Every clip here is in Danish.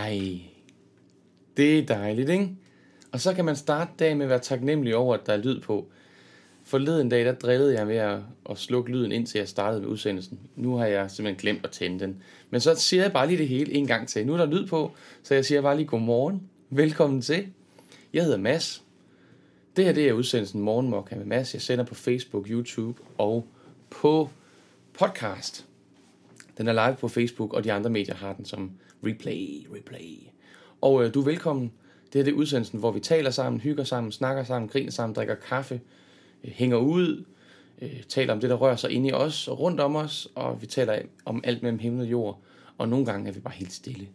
Ej, det er dejligt, ikke? Og så kan man starte dagen med at være taknemmelig over, at der er lyd på. Forleden dag, der drillede jeg ved at, at slukke lyden, indtil jeg startede med udsendelsen. Nu har jeg simpelthen glemt at tænde den. Men så siger jeg bare lige det hele en gang til. Nu er der lyd på, så jeg siger bare lige godmorgen. Velkommen til. Jeg hedder Mads. Det her det er udsendelsen Morgenmokka med Mads. Jeg sender på Facebook, YouTube og på podcast. Den er live på Facebook, og de andre medier har den som replay, replay. Og øh, du er velkommen. Det her det er udsendelsen, hvor vi taler sammen, hygger sammen, snakker sammen, griner sammen, drikker kaffe, øh, hænger ud, øh, taler om det, der rører sig inde i os og rundt om os, og vi taler om alt mellem himmel og jord, og nogle gange er vi bare helt stille.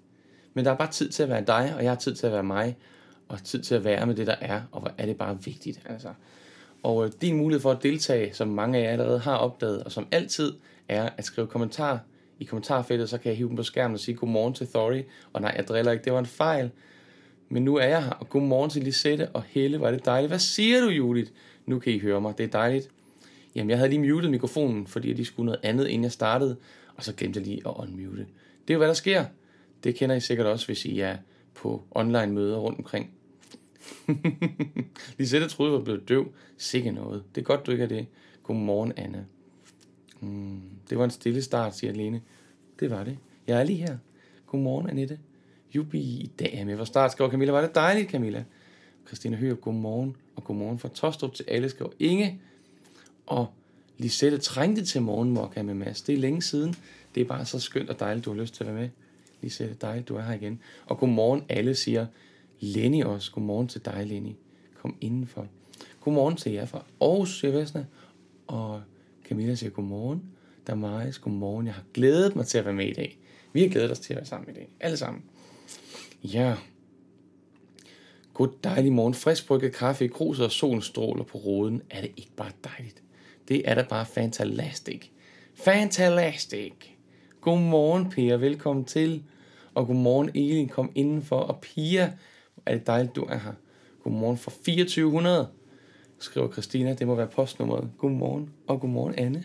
Men der er bare tid til at være dig, og jeg har tid til at være mig, og tid til at være med det, der er, og hvor er det bare vigtigt. Altså. Og øh, din mulighed for at deltage, som mange af jer allerede har opdaget, og som altid er at skrive kommentar i kommentarfeltet, så kan jeg hive dem på skærmen og sige godmorgen til Thorry. og nej, jeg driller ikke, det var en fejl. Men nu er jeg her, og godmorgen til Lisette og Helle, var det dejligt. Hvad siger du, Judith? Nu kan I høre mig, det er dejligt. Jamen, jeg havde lige muted mikrofonen, fordi jeg lige skulle noget andet, inden jeg startede, og så glemte jeg lige at unmute. Det er jo, hvad der sker. Det kender I sikkert også, hvis I er på online møder rundt omkring. Lisette troede, jeg var blevet døv. Sikke noget. Det er godt, du ikke er det. Godmorgen, Anna. Mm, det var en stille start, siger Lene. Det var det. Jeg er lige her. Godmorgen, Annette. Jubi, i dag er med fra start, skriver Camilla. Var det dejligt, Camilla? Christina Hørup, godmorgen. Og godmorgen fra Tostrup til alle, skriver Inge. Og Lisette trængte til morgenmokka med Mads. Det er længe siden. Det er bare så skønt og dejligt, du har lyst til at være med. Lisette, dejligt, du er her igen. Og godmorgen, alle siger Lenny også. Godmorgen til dig, Lenny. Kom indenfor. Godmorgen til jer fra Aarhus, siger Vesna. Og Camilla siger godmorgen. Damaris, godmorgen. Jeg har glædet mig til at være med i dag. Vi har glædet os til at være sammen i dag. Alle sammen. Ja. God dejlig morgen. Frisk brygget kaffe i krus og solen stråler på roden. Er det ikke bare dejligt? Det er da bare fantastisk. Fantastisk. Godmorgen, Pia. Velkommen til. Og godmorgen, Elin. Kom indenfor. Og Pia, er det dejligt, du er her. Godmorgen for 2400 skriver Christina. Det må være postnummeret. Godmorgen. Og godmorgen, Anne.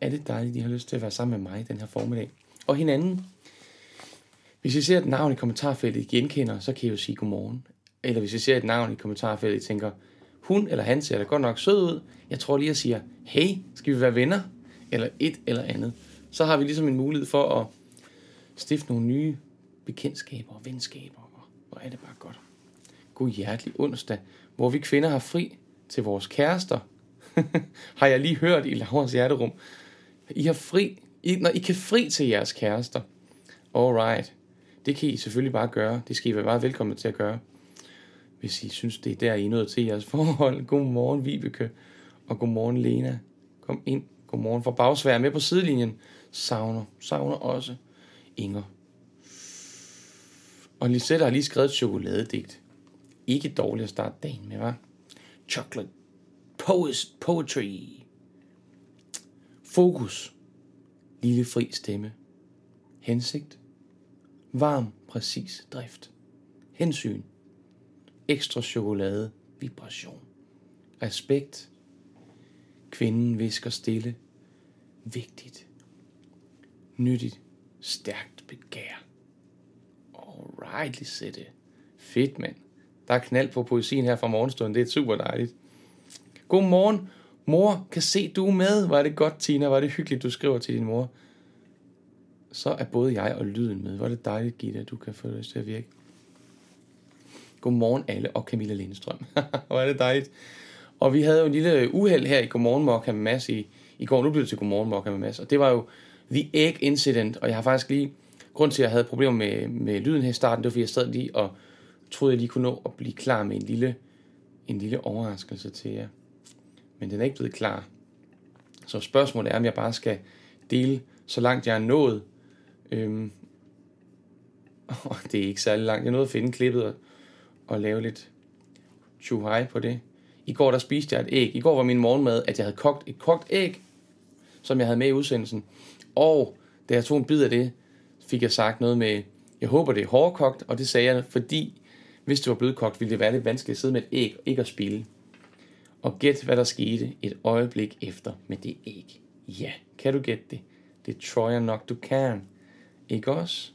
Er det dejligt, de har lyst til at være sammen med mig den her formiddag. Og hinanden. Hvis I ser et navn i kommentarfeltet, I genkender, så kan I jo sige godmorgen. Eller hvis I ser et navn i kommentarfeltet, I tænker, hun eller han ser da godt nok sød ud. Jeg tror lige, at siger, hey, skal vi være venner? Eller et eller andet. Så har vi ligesom en mulighed for at stifte nogle nye bekendtskaber og venskaber. Og hvor er det bare godt. God hjertelig onsdag, hvor vi kvinder har fri til vores kærester. har jeg lige hørt i Lauras hjerterum. I har fri, I, når I kan fri til jeres kærester. Alright. Det kan I selvfølgelig bare gøre. Det skal I være meget velkommen til at gøre. Hvis I synes, det er der, I er nødt til jeres forhold. Godmorgen, Vibeke. Og godmorgen, Lena. Kom ind. Godmorgen for Bagsvær med på sidelinjen. Savner. Savner også. Inger. Og Lisette har lige skrevet et chokoladedigt. Ikke dårligt at starte dagen med, hva'? Chocolate. Poes, poetry. Fokus. Lille fri stemme. Hensigt. Varm, præcis drift. Hensyn. Ekstra chokolade. Vibration. Respekt. Kvinden visker stille. Vigtigt. Nyttigt. Stærkt begær. Alright, Lisette. Fedt, mand. Der er knald på poesien her fra morgenstunden. Det er super dejligt. Godmorgen. Mor, kan se, du er med. Var det godt, Tina? Var det hyggeligt, du skriver til din mor? Så er både jeg og lyden med. Var det dejligt, Gitte, at du kan få det til at virke. Godmorgen alle og Camilla Lindstrøm. Hvor er det dejligt. Og vi havde jo en lille uheld her i Godmorgen Mokka med Mads i, i går. Nu blev det til Godmorgen Mokka med Mads. Og det var jo The Egg Incident. Og jeg har faktisk lige... Grund til, at jeg havde problemer med, med lyden her i starten, det var, fordi jeg sad lige og troede, jeg lige kunne nå at blive klar med en lille, en lille overraskelse til jer. Men den er ikke blevet klar. Så spørgsmålet er, om jeg bare skal dele så langt jeg er nået. Øhm, og det er ikke særlig langt. Jeg nåede at finde klippet og, og lave lidt chuhai på det. I går der spiste jeg et æg. I går var min morgenmad, at jeg havde kogt et kogt æg, som jeg havde med i udsendelsen. Og da jeg tog en bid af det, fik jeg sagt noget med, jeg håber det er hårdkogt, og det sagde jeg, fordi hvis det var blødkogt, ville det være lidt vanskeligt at sidde med et æg og ikke at spille. Og gæt, hvad der skete et øjeblik efter med det æg. Ja, kan du gætte det? Det tror jeg nok, du kan. Ikke også?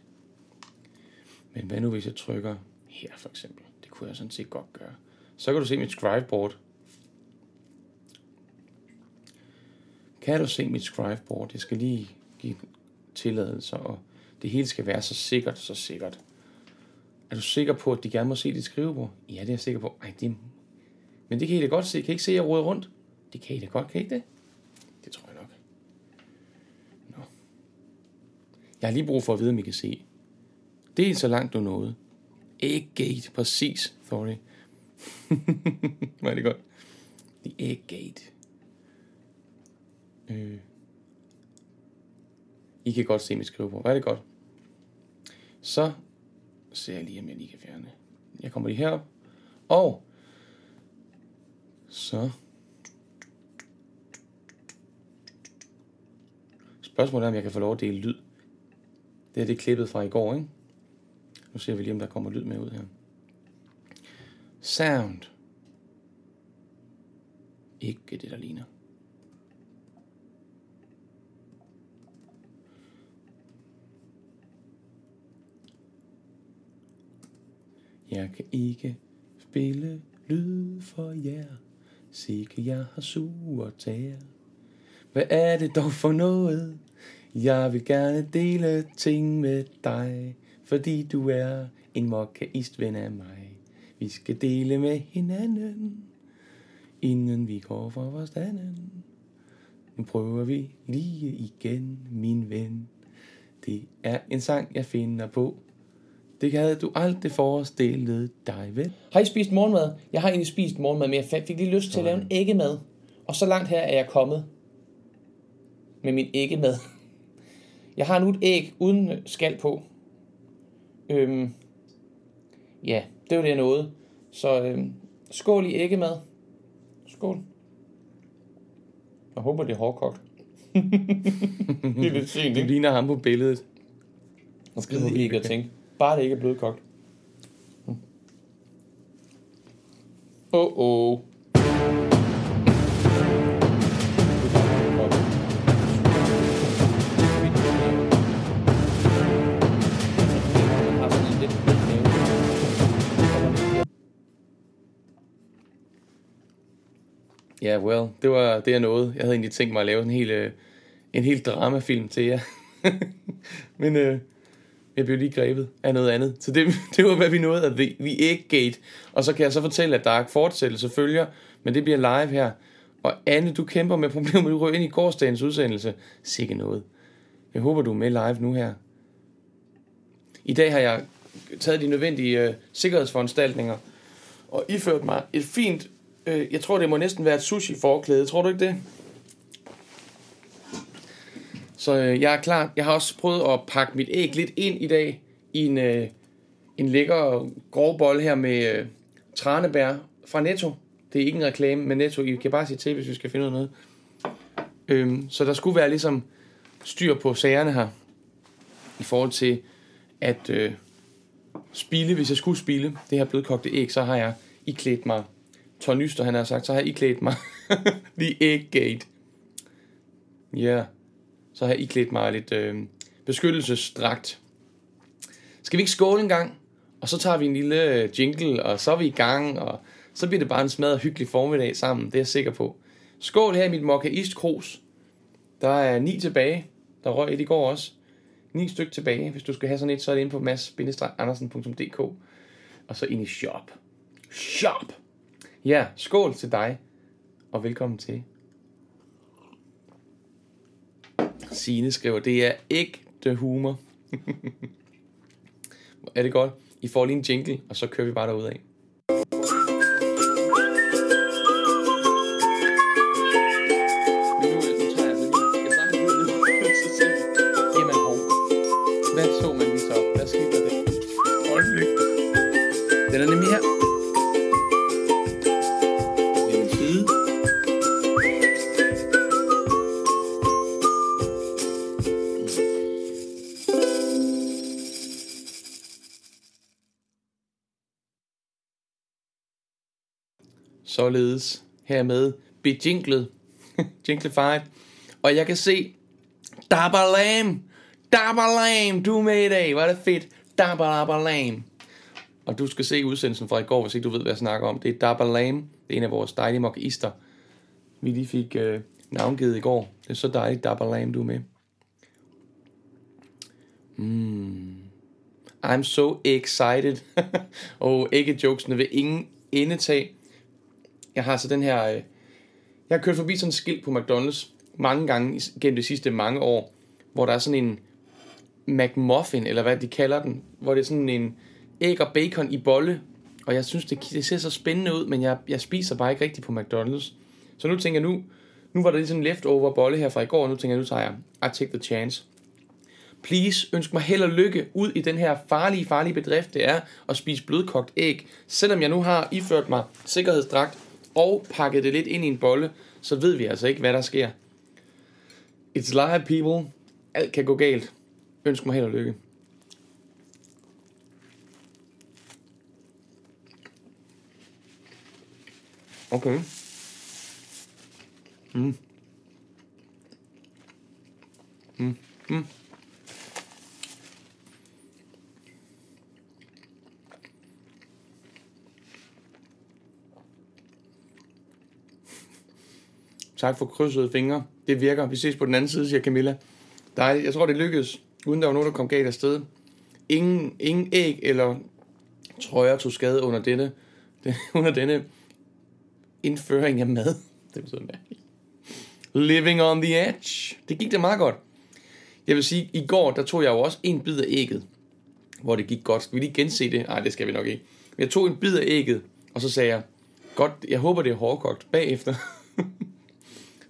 Men hvad nu, hvis jeg trykker her for eksempel? Det kunne jeg sådan set godt gøre. Så kan du se mit scribeboard. Kan du se mit scribeboard? Jeg skal lige give tilladelser, og det hele skal være så sikkert, så sikkert. Er du sikker på, at de gerne må se dit skrivebord? Ja, det er jeg sikker på. Ej, det... Men det kan I da godt se. Kan I ikke se, at jeg roder rundt? Det kan I da godt, kan I ikke det? Det tror jeg nok. Nå. Jeg har lige brug for at vide, om I kan se. Det er så langt du nåede. Egggate, præcis, Thorny. Var det godt? The Egggate. Øh. I kan godt se mit skrivebord. Var det godt? Så ser jeg lige, om jeg lige kan fjerne. Jeg kommer lige herop. Og så Spørgsmålet er, om jeg kan få lov at dele lyd. Det er det klippet fra i går, ikke? Nu ser vi lige, om der kommer lyd med ud her. Sound. Ikke det, der ligner. Jeg kan ikke spille lyd for jer. Sikke jeg har sure tager. Hvad er det dog for noget? Jeg vil gerne dele ting med dig, fordi du er en mokkaistven af mig. Vi skal dele med hinanden, inden vi går fra vores standen. Nu prøver vi lige igen, min ven. Det er en sang, jeg finder på. Det havde du aldrig forestillet dig, vel? Har I spist morgenmad? Jeg har egentlig spist morgenmad, men jeg fik lige lyst til at lave en æggemad. Og så langt her er jeg kommet med min æggemad. Jeg har nu et æg uden skal på. Øhm, ja, det var det, jeg nåede. Så øhm, skål i æggemad. Skål. Jeg håber, det er hårdkogt. det er lidt sent, Du ikke? ligner ham på billedet. Og skriver vi ikke at tænke. Bare det ikke er blødkogt. Åh, mm. oh, oh. Ja, yeah, well, det var det, jeg nåede. Jeg havde egentlig tænkt mig at lave en hel, øh, en hel dramafilm til jer. Men øh, jeg blev lige grebet af noget andet. Så det, det var, hvad vi nåede af The, The Egg Gate. Og så kan jeg så fortælle, at der er fortsættelse følger, men det bliver live her. Og Anne, du kæmper med problemer, du røg ind i gårsdagens udsendelse. Sikke noget. Jeg håber, du er med live nu her. I dag har jeg taget de nødvendige øh, sikkerhedsforanstaltninger og iført mig et fint, øh, jeg tror det må næsten være et sushi-forklæde, tror du ikke det? Så øh, jeg er klar. Jeg har også prøvet at pakke mit æg lidt ind i dag i en, øh, en lækker grov her med øh, tranebær fra Netto. Det er ikke en reklame, men Netto, I kan bare sige til, hvis vi skal finde ud af noget. Øhm, så der skulle være ligesom styr på sagerne her, i forhold til at øh, spille, hvis jeg skulle spille det her blødkogte æg, så har jeg iklædt mig, Tornyster han har sagt, så har jeg iklædt mig The Egg Gate. Ja, yeah så har jeg iklædt mig lidt øh, beskyttelsesdragt. Skal vi ikke skåle en gang? Og så tager vi en lille øh, jingle, og så er vi i gang, og så bliver det bare en smadret hyggelig formiddag sammen, det er jeg sikker på. Skål her i mit Mokkaist Krus. Der er ni tilbage. Der røg et i går også. Ni stykker tilbage. Hvis du skal have sådan et, så er det inde på mads-andersen.dk. Og så ind i shop. Shop! Ja, skål til dig. Og velkommen til. Signe skriver, det er ægte humor. er det godt? I får lige en jingle, og så kører vi bare derudad. Hermed bejinklet, jinglified. Og jeg kan se Dabalam, Dabalam, du er med i dag, var det fedt. Dabba Og du skal se udsendelsen fra i går, hvis ikke du ved, hvad jeg snakker om. Det er Dabalam, Det er en af vores dejlige mokkeister. Vi lige fik øh, navngivet i går. Det er så dejligt, Dabalam, du er med. Mm. I'm so excited. og ikke jokesene vil ingen endetage. Jeg har så den her... Øh, jeg har kørt forbi sådan en skilt på McDonald's mange gange gennem de sidste mange år, hvor der er sådan en McMuffin, eller hvad de kalder den, hvor det er sådan en æg og bacon i bolle, og jeg synes, det, det ser så spændende ud, men jeg, jeg spiser bare ikke rigtigt på McDonald's. Så nu tænker jeg, nu, nu var der lige sådan en leftover bolle her fra i går, og nu tænker jeg, nu tager jeg, I take the chance. Please, ønsk mig held og lykke ud i den her farlige, farlige bedrift, det er at spise blødkogt æg. Selvom jeg nu har iført mig sikkerhedsdragt og pakket det lidt ind i en bolle, så ved vi altså ikke, hvad der sker. It's live, people. Alt kan gå galt. Ønsk mig held og lykke. Okay. Mm. Mm. Mm. Tak for krydsede fingre. Det virker. Vi ses på den anden side, siger Camilla. Dejligt. Jeg tror, det lykkedes, uden der var nogen, der kom galt afsted. Ingen, ingen æg eller trøjer tog skade under denne, under denne indføring af mad. Det betyder mærkeligt. Living on the edge. Det gik da meget godt. Jeg vil sige, i går, der tog jeg jo også en bid af ægget, hvor det gik godt. Skal vi lige gense det? Nej, det skal vi nok ikke. Men jeg tog en bid af ægget, og så sagde jeg, godt, jeg håber, det er hårdkogt bagefter.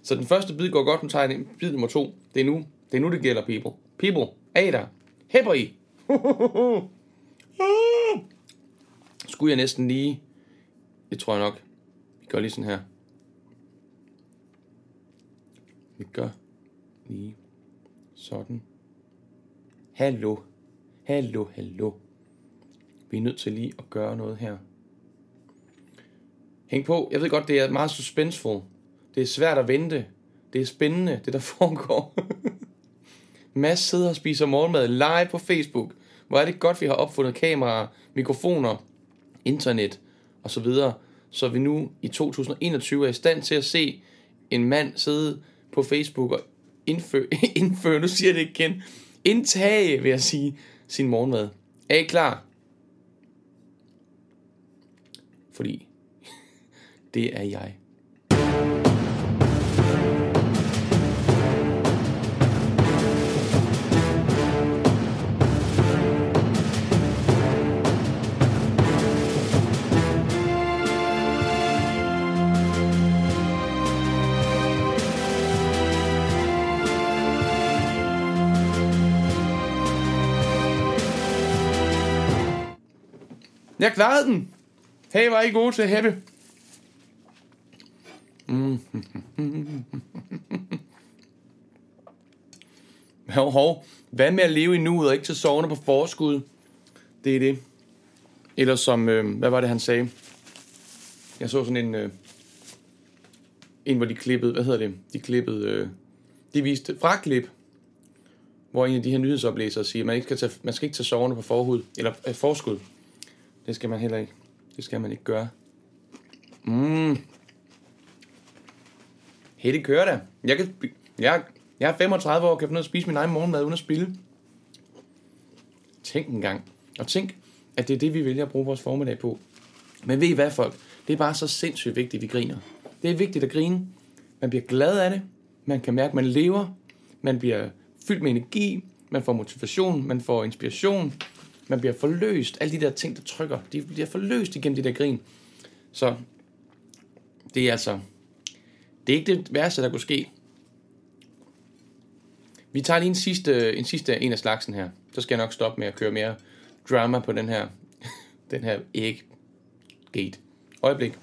så den første bid går godt, nu tager jeg bid nummer to. Det er nu, det er nu, det gælder, people. People, er der? Hæpper I? Skulle jeg næsten lige... Det tror jeg nok. Vi gør lige sådan her. Vi gør lige sådan. Hallo. Hallo, hallo. Vi er nødt til lige at gøre noget her. Hæng på. Jeg ved godt, det er meget suspenseful. Det er svært at vente. Det er spændende, det der foregår. Mads sidder og spiser morgenmad live på Facebook. Hvor er det godt, vi har opfundet kameraer, mikrofoner, internet og så videre, så vi nu i 2021 er i stand til at se en mand sidde på Facebook og indføre, indføre nu siger jeg det igen, indtage, vil jeg sige, sin morgenmad. Er I klar? Fordi det er jeg. Jeg klarede den. Hey, var I gode til at hæppe? Mm. hov, hov. Hvad med at leve i nuet og ikke til sovende på forskud? Det er det. Eller som, øh, hvad var det, han sagde? Jeg så sådan en, øh, en, hvor de klippede, hvad hedder det? De klippede, øh, de viste fraklip, hvor en af de her nyhedsoplæsere siger, at man, ikke skal tage, man skal ikke tage sovende på forhud, eller øh, forskud. Det skal man heller ikke. Det skal man ikke gøre. Mm. Hey, det kører da. Jeg, kan, jeg, jeg er 35 år og kan finde ud af at spise min egen morgenmad uden at spille. Tænk en gang. Og tænk, at det er det, vi vælger at bruge vores formiddag på. Men ved I hvad, folk? Det er bare så sindssygt vigtigt, at vi griner. Det er vigtigt at grine. Man bliver glad af det. Man kan mærke, at man lever. Man bliver fyldt med energi. Man får motivation. Man får inspiration. Man bliver forløst. Alle de der ting, der trykker, de bliver forløst igennem de der grin. Så det er altså... Det er ikke det værste, der kunne ske. Vi tager lige en sidste, en sidste en af slagsen her. Så skal jeg nok stoppe med at køre mere drama på den her, den her æg gate. Øjeblik.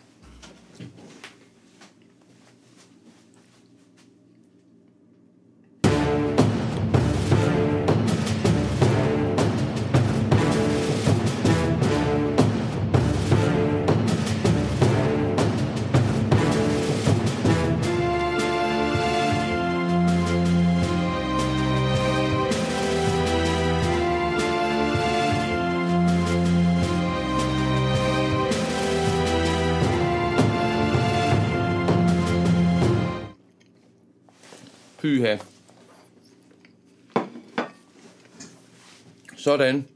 Sådan.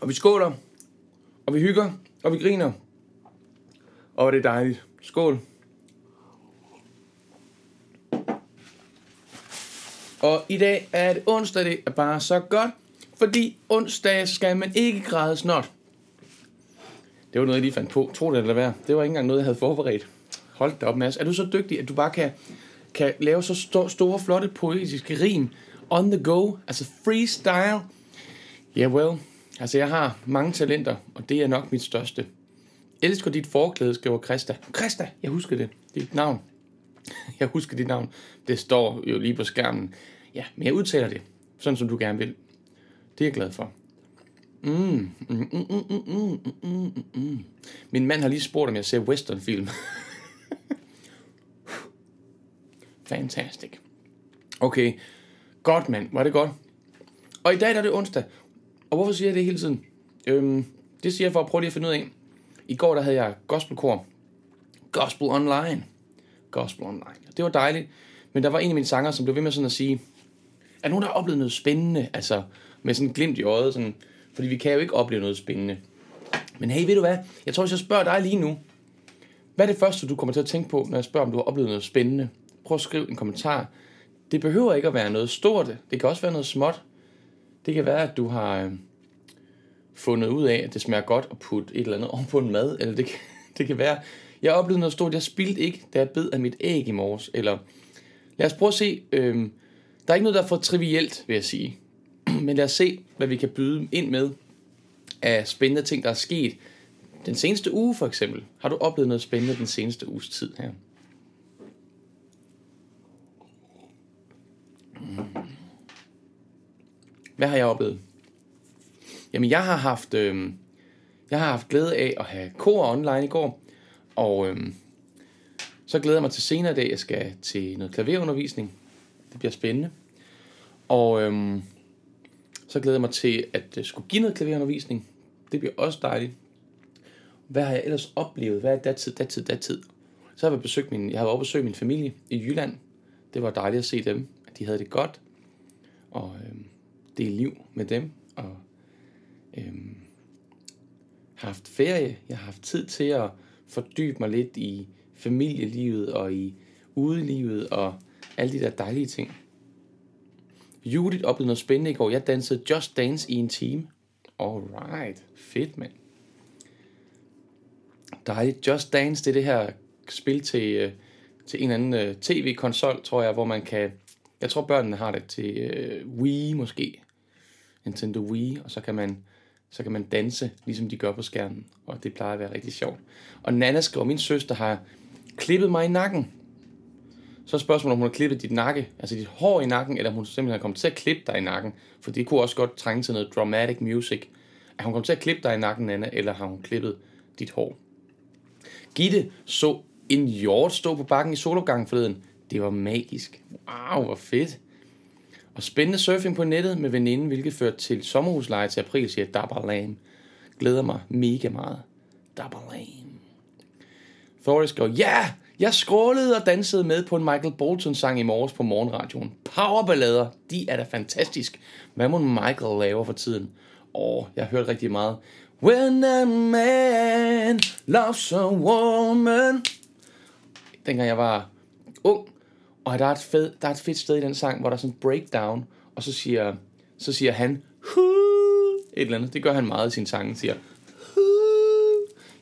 Og vi skåler, og vi hygger, og vi griner. Og det er dejligt. Skål. Og i dag er det onsdag, det er bare så godt, fordi onsdag skal man ikke græde snot. Det var noget, jeg lige fandt på. Tro det eller hvad? Det var ikke engang noget, jeg havde forberedt. Hold da op, Mads. Er du så dygtig, at du bare kan, kan lave så st- store, flotte poetiske rim on the go, altså freestyle. Yeah, well, altså jeg har mange talenter, og det er nok mit største. Elsker dit forklæde, skriver Krista. Krista, jeg husker det. Dit navn. Jeg husker dit navn. Det står jo lige på skærmen. Ja, men jeg udtaler det, sådan som du gerne vil. Det er jeg glad for. Mm, mm, mm, mm, mm, mm, mm. mm, mm, mm. Min mand har lige spurgt, om jeg ser westernfilm. Fantastic. Okay, godt mand, var det godt. Og i dag der er det onsdag. Og hvorfor siger jeg det hele tiden? Øhm, det siger jeg for at prøve lige at finde ud af. I går der havde jeg gospelkor. Gospel online. Gospel online. Det var dejligt. Men der var en af mine sanger, som blev ved med sådan at sige, er nogen, der har oplevet noget spændende? Altså, med sådan en glimt i øjet. Sådan, fordi vi kan jo ikke opleve noget spændende. Men hey, ved du hvad? Jeg tror, hvis jeg spørger dig lige nu. Hvad er det første, du kommer til at tænke på, når jeg spørger, om du har oplevet noget spændende? Prøv at skrive en kommentar. Det behøver ikke at være noget stort. Det kan også være noget småt. Det kan være, at du har øh, fundet ud af, at det smager godt at putte et eller andet oven på en mad. Eller det kan, det kan være, jeg oplevede noget stort. Jeg spildte ikke, da jeg bed af mit æg i morges. Eller lad os prøve at se. Øhm, der er ikke noget, der er for trivielt, vil jeg sige. Men lad os se, hvad vi kan byde ind med af spændende ting, der er sket den seneste uge for eksempel. Har du oplevet noget spændende den seneste uges tid her? Hvad har jeg oplevet? Jamen, jeg har haft, øh, jeg har haft glæde af at have kor online i går, og øh, så glæder jeg mig til senere i dag, jeg skal til noget klaverundervisning. Det bliver spændende. Og øh, så glæder jeg mig til at øh, skulle give noget klaverundervisning. Det bliver også dejligt. Hvad har jeg ellers oplevet? Hvad er datid, datid, datid? Så har jeg besøgt min, jeg har været besøgt min familie i Jylland. Det var dejligt at se dem, at de havde det godt. Og øh, dele liv med dem. Og øh, haft ferie. Jeg har haft tid til at fordybe mig lidt i familielivet og i udelivet og alle de der dejlige ting. Judith oplevede noget spændende i går. Jeg dansede Just Dance i en time. Alright. Fedt, mand. Dejligt. Just Dance, det er det her spil til, øh, til en eller anden øh, tv-konsol, tror jeg, hvor man kan... Jeg tror, børnene har det til øh, Wii måske. Nintendo Wii, og så kan man så kan man danse, ligesom de gør på skærmen. Og det plejer at være rigtig sjovt. Og Nana skriver, min søster har klippet mig i nakken. Så er spørgsmålet, om hun har klippet dit nakke, altså dit hår i nakken, eller om hun simpelthen har kommet til at klippe dig i nakken. For det kunne også godt trænge til noget dramatic music. Er hun kommet til at klippe dig i nakken, Nana, eller har hun klippet dit hår? Gitte så en hjort stå på bakken i solopgangen forleden. Det var magisk. Wow, hvor fedt. Og spændende surfing på nettet med veninden, hvilket førte til sommerhusleje til april, siger Dabberlam. Glæder mig mega meget. Dabberlam. Forrest går, ja, jeg skrålede og dansede med på en Michael Bolton-sang i morges på morgenradioen. Powerballader, de er da fantastisk. Hvad må Michael laver for tiden? Åh, jeg har hørt rigtig meget. When a man loves a woman. Dengang jeg var ung, og der er, et fed, der er et fedt sted i den sang, hvor der er sådan en breakdown, og så siger, så siger han, Huu! et eller andet. Det gør han meget i sin sang, siger, Hoo!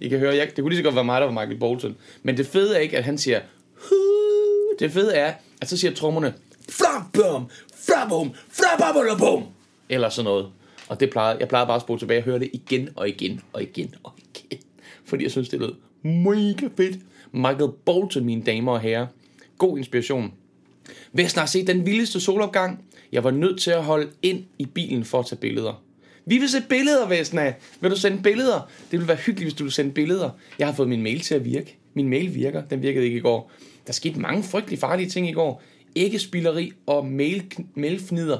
I kan høre, jeg, det kunne lige så godt være mig, der var Michael Bolton. Men det fede er ikke, at han siger, Hoo! det fede er, at så siger trommerne, flabum, flabum, flabum, eller sådan noget. Og det plejede, jeg plejede bare at spole tilbage og høre det igen og igen og igen og igen. Fordi jeg synes, det lød mega fedt. Michael Bolton, mine damer og herrer. God inspiration. Vesna har set den vildeste solopgang. Jeg var nødt til at holde ind i bilen for at tage billeder. Vi vil se billeder, Vesna. Vil du sende billeder? Det vil være hyggeligt, hvis du vil sende billeder. Jeg har fået min mail til at virke. Min mail virker. Den virkede ikke i går. Der skete mange frygtelig farlige ting i går. Ikke spilleri og mail, mailfnider.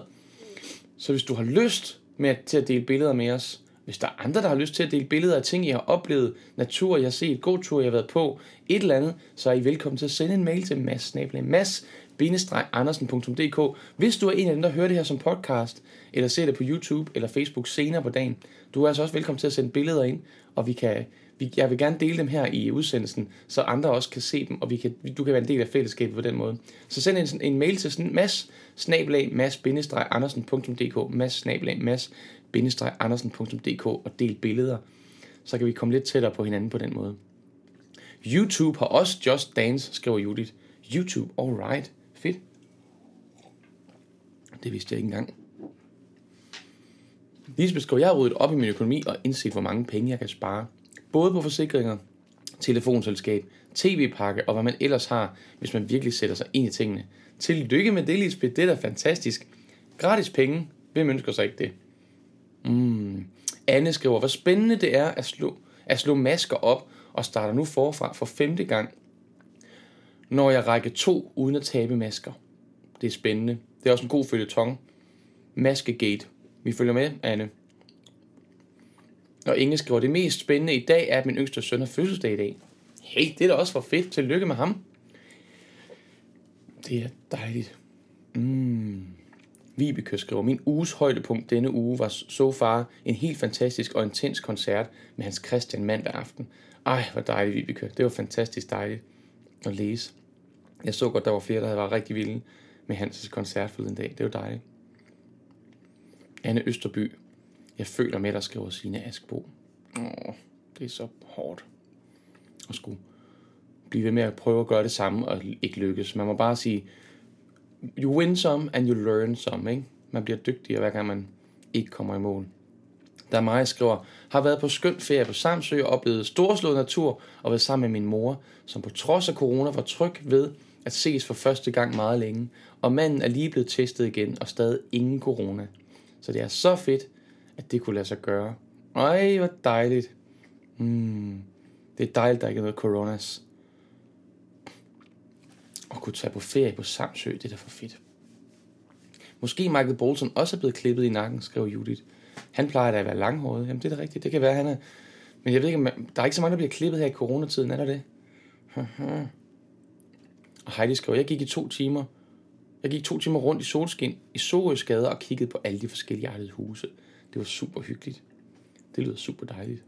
Så hvis du har lyst med til at dele billeder med os, hvis der er andre, der har lyst til at dele billeder af ting, I har oplevet, natur, jeg har set, god tur, jeg har været på, et eller andet, så er I velkommen til at sende en mail til mads mads andersen.dk Hvis du er en af dem, der hører det her som podcast, eller ser det på YouTube eller Facebook senere på dagen, du er altså også velkommen til at sende billeder ind, og vi kan, vi, jeg vil gerne dele dem her i udsendelsen, så andre også kan se dem, og vi kan, du kan være en del af fællesskabet på den måde. Så send en, en mail til sådan mass snablag mass-andersen.dk mass andersendk og del billeder, så kan vi komme lidt tættere på hinanden på den måde. YouTube har også Just Dance, skriver Judith. YouTube, alright. Fedt. Det vidste jeg ikke engang. Lisbeth skriver, jeg har ryddet op i min økonomi og indset, hvor mange penge jeg kan spare. Både på forsikringer, telefonselskab, tv-pakke og hvad man ellers har, hvis man virkelig sætter sig ind i tingene. Tillykke med det, Lisbeth. Det er da fantastisk. Gratis penge. Hvem ønsker sig ikke det? Mm. Anne skriver, hvor spændende det er at slå, at slå masker op og starter nu forfra for femte gang, når jeg rækker to uden at tabe masker. Det er spændende. Det er også en god følgetong. Maskegate. Vi følger med, Anne. Og Inge skriver, det mest spændende i dag er, at min yngste søn har fødselsdag i dag. Hey, det er da også for fedt. Tillykke med ham. Det er dejligt. Mm. Vibeke skriver, min uges højdepunkt denne uge var så far en helt fantastisk og intens koncert med Hans Christian mandag aften. Ej, hvor dejligt, Vibeke. Det var fantastisk dejligt at læse. Jeg så godt, der var flere, der havde været rigtig vilde med Hans koncert for den dag. Det var dejligt. Anne Østerby. Jeg føler med, der skriver sine Askbo. Åh, det er så hårdt at skulle blive ved med at prøve at gøre det samme og ikke lykkes. Man må bare sige, you win some and you learn some. Ikke? Man bliver dygtigere, hver gang man ikke kommer i mål. Der er mig, skriver, har været på skøn ferie på Samsø og oplevet storslået natur og været sammen med min mor, som på trods af corona var tryg ved at ses for første gang meget længe. Og manden er lige blevet testet igen og stadig ingen corona. Så det er så fedt, at det kunne lade sig gøre. Ej, hvor dejligt. Mm, det er dejligt, der ikke er noget coronas. Og kunne tage på ferie på Samsø, det er da for fedt. Måske Michael Bolton også er blevet klippet i nakken, skrev Judith. Han plejer da at være langhåret. Jamen, det er da rigtigt. Det kan være, han er... Men jeg ved ikke, der er ikke så mange, der bliver klippet her i coronatiden, er der det? og Heidi skrev, jeg gik i to timer. Jeg gik to timer rundt i solskin i Sorøsgade og kiggede på alle de forskellige artede huse. Det var super hyggeligt. Det lyder super dejligt.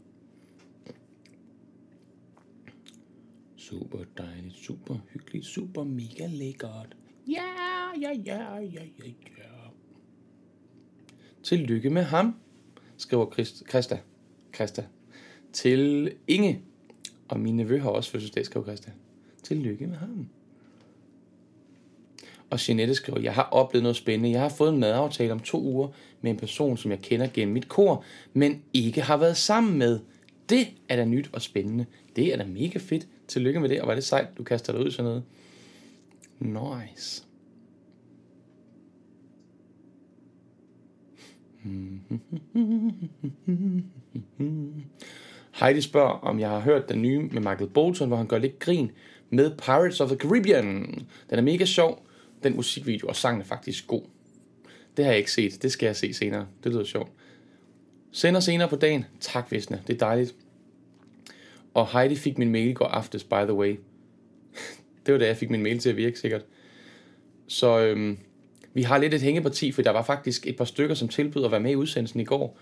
Super dejligt, super hyggeligt, super mega lækkert. Ja, ja, ja, ja, ja, ja. Tillykke med ham, skriver Christ, Christa. Christa. Til Inge. Og min nevø har også fødselsdag, skriver Christa. Tillykke med ham. Og Jeanette skriver, jeg har oplevet noget spændende. Jeg har fået en madaftale om to uger med en person, som jeg kender gennem mit kor, men ikke har været sammen med. Det er da nyt og spændende. Det er da mega fedt. Tillykke med det, og var det sejt, du kaster dig ud sådan noget. Nice. Heidi spørger, om jeg har hørt den nye med Michael Bolton, hvor han gør lidt grin med Pirates of the Caribbean. Den er mega sjov. Den musikvideo og sangen er faktisk god. Det har jeg ikke set. Det skal jeg se senere. Det lyder sjovt. Sender senere på dagen. Tak, Visne. Det er dejligt. Og Heidi fik min mail i går aftes, by the way. det var da jeg fik min mail til at virke, sikkert. Så øhm, vi har lidt et hængeparti, for der var faktisk et par stykker, som tilbød at være med i udsendelsen i går.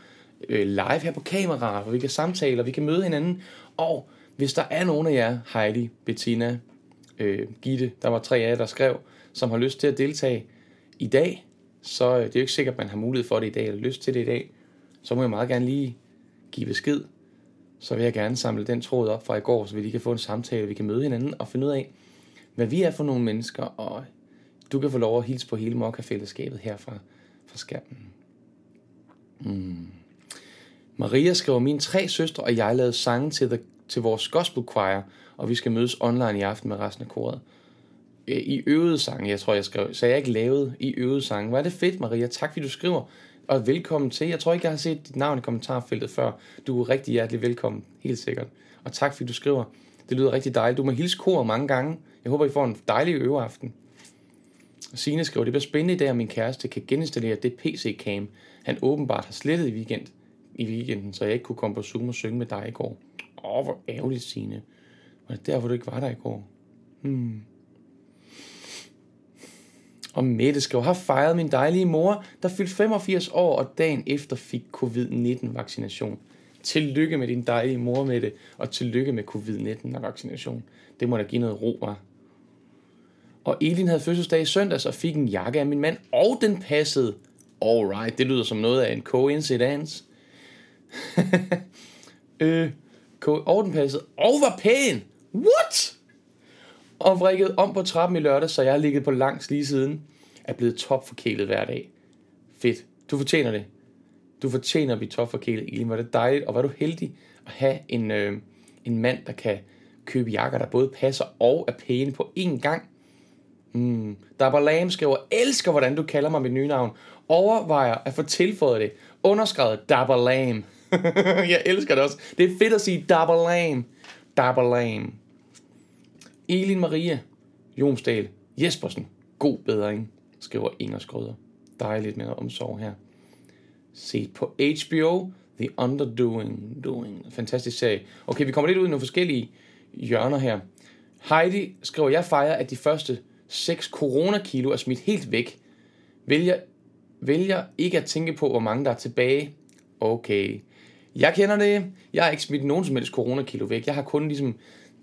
Øh, live her på kamera, hvor vi kan samtale, og vi kan møde hinanden. Og hvis der er nogen af jer, Heidi, Bettina, øh, Gitte, der var tre af jer, der skrev, som har lyst til at deltage i dag, så øh, det er jo ikke sikkert, at man har mulighed for det i dag, eller lyst til det i dag, så må jeg meget gerne lige give besked. Så vil jeg gerne samle den tråd op fra i går, så vi lige kan få en samtale, vi kan møde hinanden og finde ud af, hvad vi er for nogle mennesker, og du kan få lov at hilse på hele Mokka-fællesskabet her fra, fra skærmen. Mm. Maria skriver, min tre søstre og jeg lavede sange til, the, til vores gospel choir, og vi skal mødes online i aften med resten af koret. Øh, I øvede sange, jeg tror, jeg skrev, så jeg ikke lavet i øvede sange. Var det fedt, Maria? Tak, fordi du skriver. Og velkommen til. Jeg tror ikke, jeg har set dit navn i kommentarfeltet før. Du er rigtig hjertelig velkommen, helt sikkert. Og tak, fordi du skriver. Det lyder rigtig dejligt. Du må hilse koret mange gange. Jeg håber, I får en dejlig øveaften. Signe skriver, det bliver spændende i dag, om min kæreste kan geninstallere det PC-cam, han åbenbart har slettet i weekend. i weekenden, så jeg ikke kunne komme på Zoom og synge med dig i går. Åh, hvor ærgerligt, Signe. Var det derfor, du ikke var der i går? Hmm. Og Mette skriver, har fejret min dejlige mor, der fyldte 85 år og dagen efter fik covid-19-vaccination. Tillykke med din dejlige mor, Mette, og tillykke med covid-19-vaccination. Det må da give noget ro, var. Og Elin havde fødselsdag i søndags og fik en jakke af min mand, og den passede. Alright, det lyder som noget af en coincidence. øh, og den passede, og var pæn. What? Og vrikket om på trappen i lørdag, så jeg har ligget på langs lige siden. Er blevet topforkælet hver dag. Fedt. Du fortjener det. Du fortjener at blive topforkælet, Elin. Var det dejligt, og var du heldig at have en, øh, en mand, der kan købe jakker, der både passer og er pæne på én gang. Mm. Dabber Lam skriver, elsker hvordan du kalder mig mit nye navn. Overvejer at få tilføjet det. Underskrevet Dabber Lam. jeg elsker det også. Det er fedt at sige Dabber Lam. Dabber Lam. Elin Maria Jomsdal Jespersen. God bedring, skriver Inger Skrøder. Dejligt med omsorg her. Set på HBO, The Underdoing. Doing. Fantastisk serie. Okay, vi kommer lidt ud i nogle forskellige hjørner her. Heidi skriver, jeg fejrer, at de første 6 coronakilo er smidt helt væk. Vælger, vælger ikke at tænke på, hvor mange der er tilbage. Okay. Jeg kender det. Jeg har ikke smidt nogen som helst coronakilo væk. Jeg har kun ligesom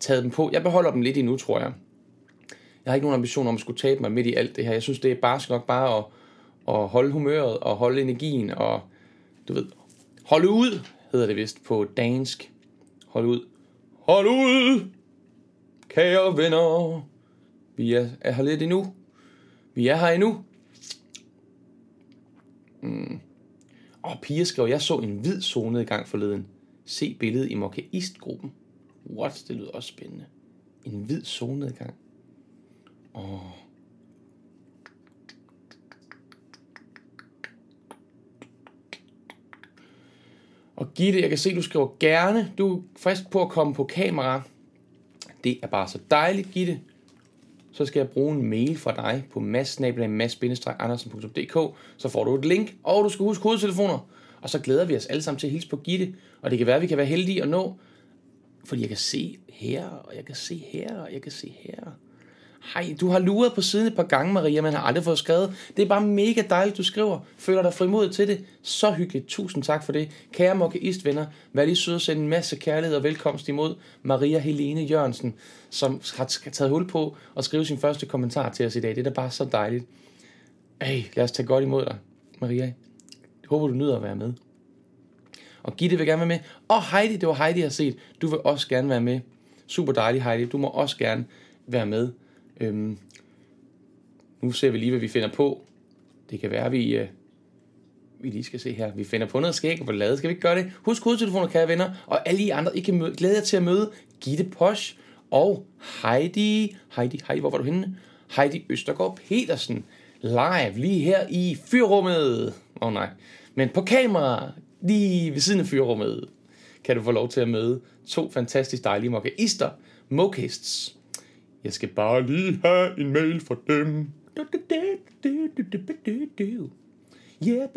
taget dem på. Jeg beholder dem lidt endnu, tror jeg. Jeg har ikke nogen ambition om at skulle tabe mig midt i alt det her. Jeg synes, det er bare nok bare at, at holde humøret og holde energien og, du ved, holde ud, hedder det vist på dansk. Hold ud. Hold ud, kære venner. Vi er, er her lidt endnu. Vi er her endnu. Mm. Og Pia skrev, jeg så en hvid zone i gang forleden. Se billedet i Mokkaist-gruppen. What? Det lyder også spændende. En hvid solnedgang. Åh. Oh. Og Gitte, jeg kan se, du skriver gerne. Du er frisk på at komme på kamera. Det er bare så dejligt, Gitte. Så skal jeg bruge en mail fra dig på mass-andersen.dk, så får du et link, og du skal huske hovedtelefoner. Og så glæder vi os alle sammen til at hilse på Gitte. Og det kan være, at vi kan være heldige at nå fordi jeg kan se her, og jeg kan se her, og jeg kan se her. Hej, du har luret på siden et par gange, Maria, men har aldrig fået skrevet. Det er bare mega dejligt, du skriver. Føler dig frimodet til det. Så hyggeligt. Tusind tak for det. Kære Mokkeist venner, vær lige sød at sende en masse kærlighed og velkomst imod Maria Helene Jørgensen, som har taget hul på at skrive sin første kommentar til os i dag. Det er da bare så dejligt. Ej, lad os tage godt imod dig, Maria. Jeg håber, du nyder at være med. Og Gitte vil gerne være med. Og Heidi, det var Heidi, jeg har set. Du vil også gerne være med. Super dejlig, Heidi. Du må også gerne være med. Øhm, nu ser vi lige, hvad vi finder på. Det kan være, vi, øh, vi lige skal se her. Vi finder på noget skæg og lavet. Skal vi ikke gøre det? Husk hovedtelefoner, kære venner. Og alle I andre, I kan møde, glæde jer til at møde Gitte Posch og Heidi. Heidi, Heidi, hvor var du henne? Heidi Østergaard Petersen. Live lige her i fyrrummet. Åh oh, nej. Men på kamera lige ved siden af fyrrummet, kan du få lov til at møde to fantastisk dejlige mokkaister, mokists. Jeg skal bare lige have en mail fra dem. Yeah,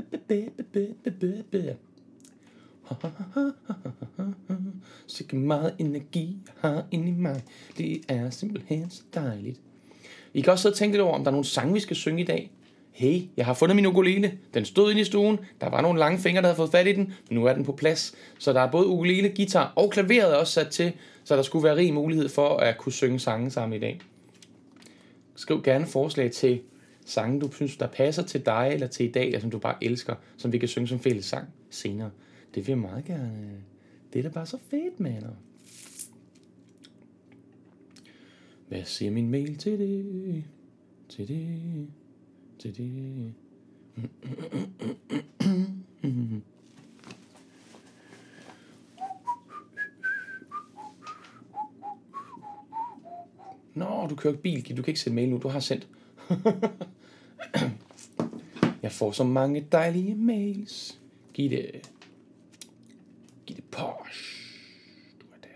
Sikke meget energi har inde i mig. Det er simpelthen så dejligt. I kan også sidde og tænke lidt over, om der er nogle sange, vi skal synge i dag hey, jeg har fundet min ukulele, den stod inde i stuen, der var nogle lange fingre, der havde fået fat i den, men nu er den på plads. Så der er både ukulele, guitar og klaveret også sat til, så der skulle være rig mulighed for at kunne synge sange sammen i dag. Skriv gerne forslag til sange, du synes, der passer til dig eller til i dag, eller som du bare elsker, som vi kan synge som fælles sang senere. Det vil jeg meget gerne. Det er da bare så fedt, mander. Hvad siger min mail til det? Til det? Det. Nå, du kører bil, du kan ikke sende mail nu, du har sendt. Jeg får så mange dejlige mails. Giv det. Giv det posh. Du er der.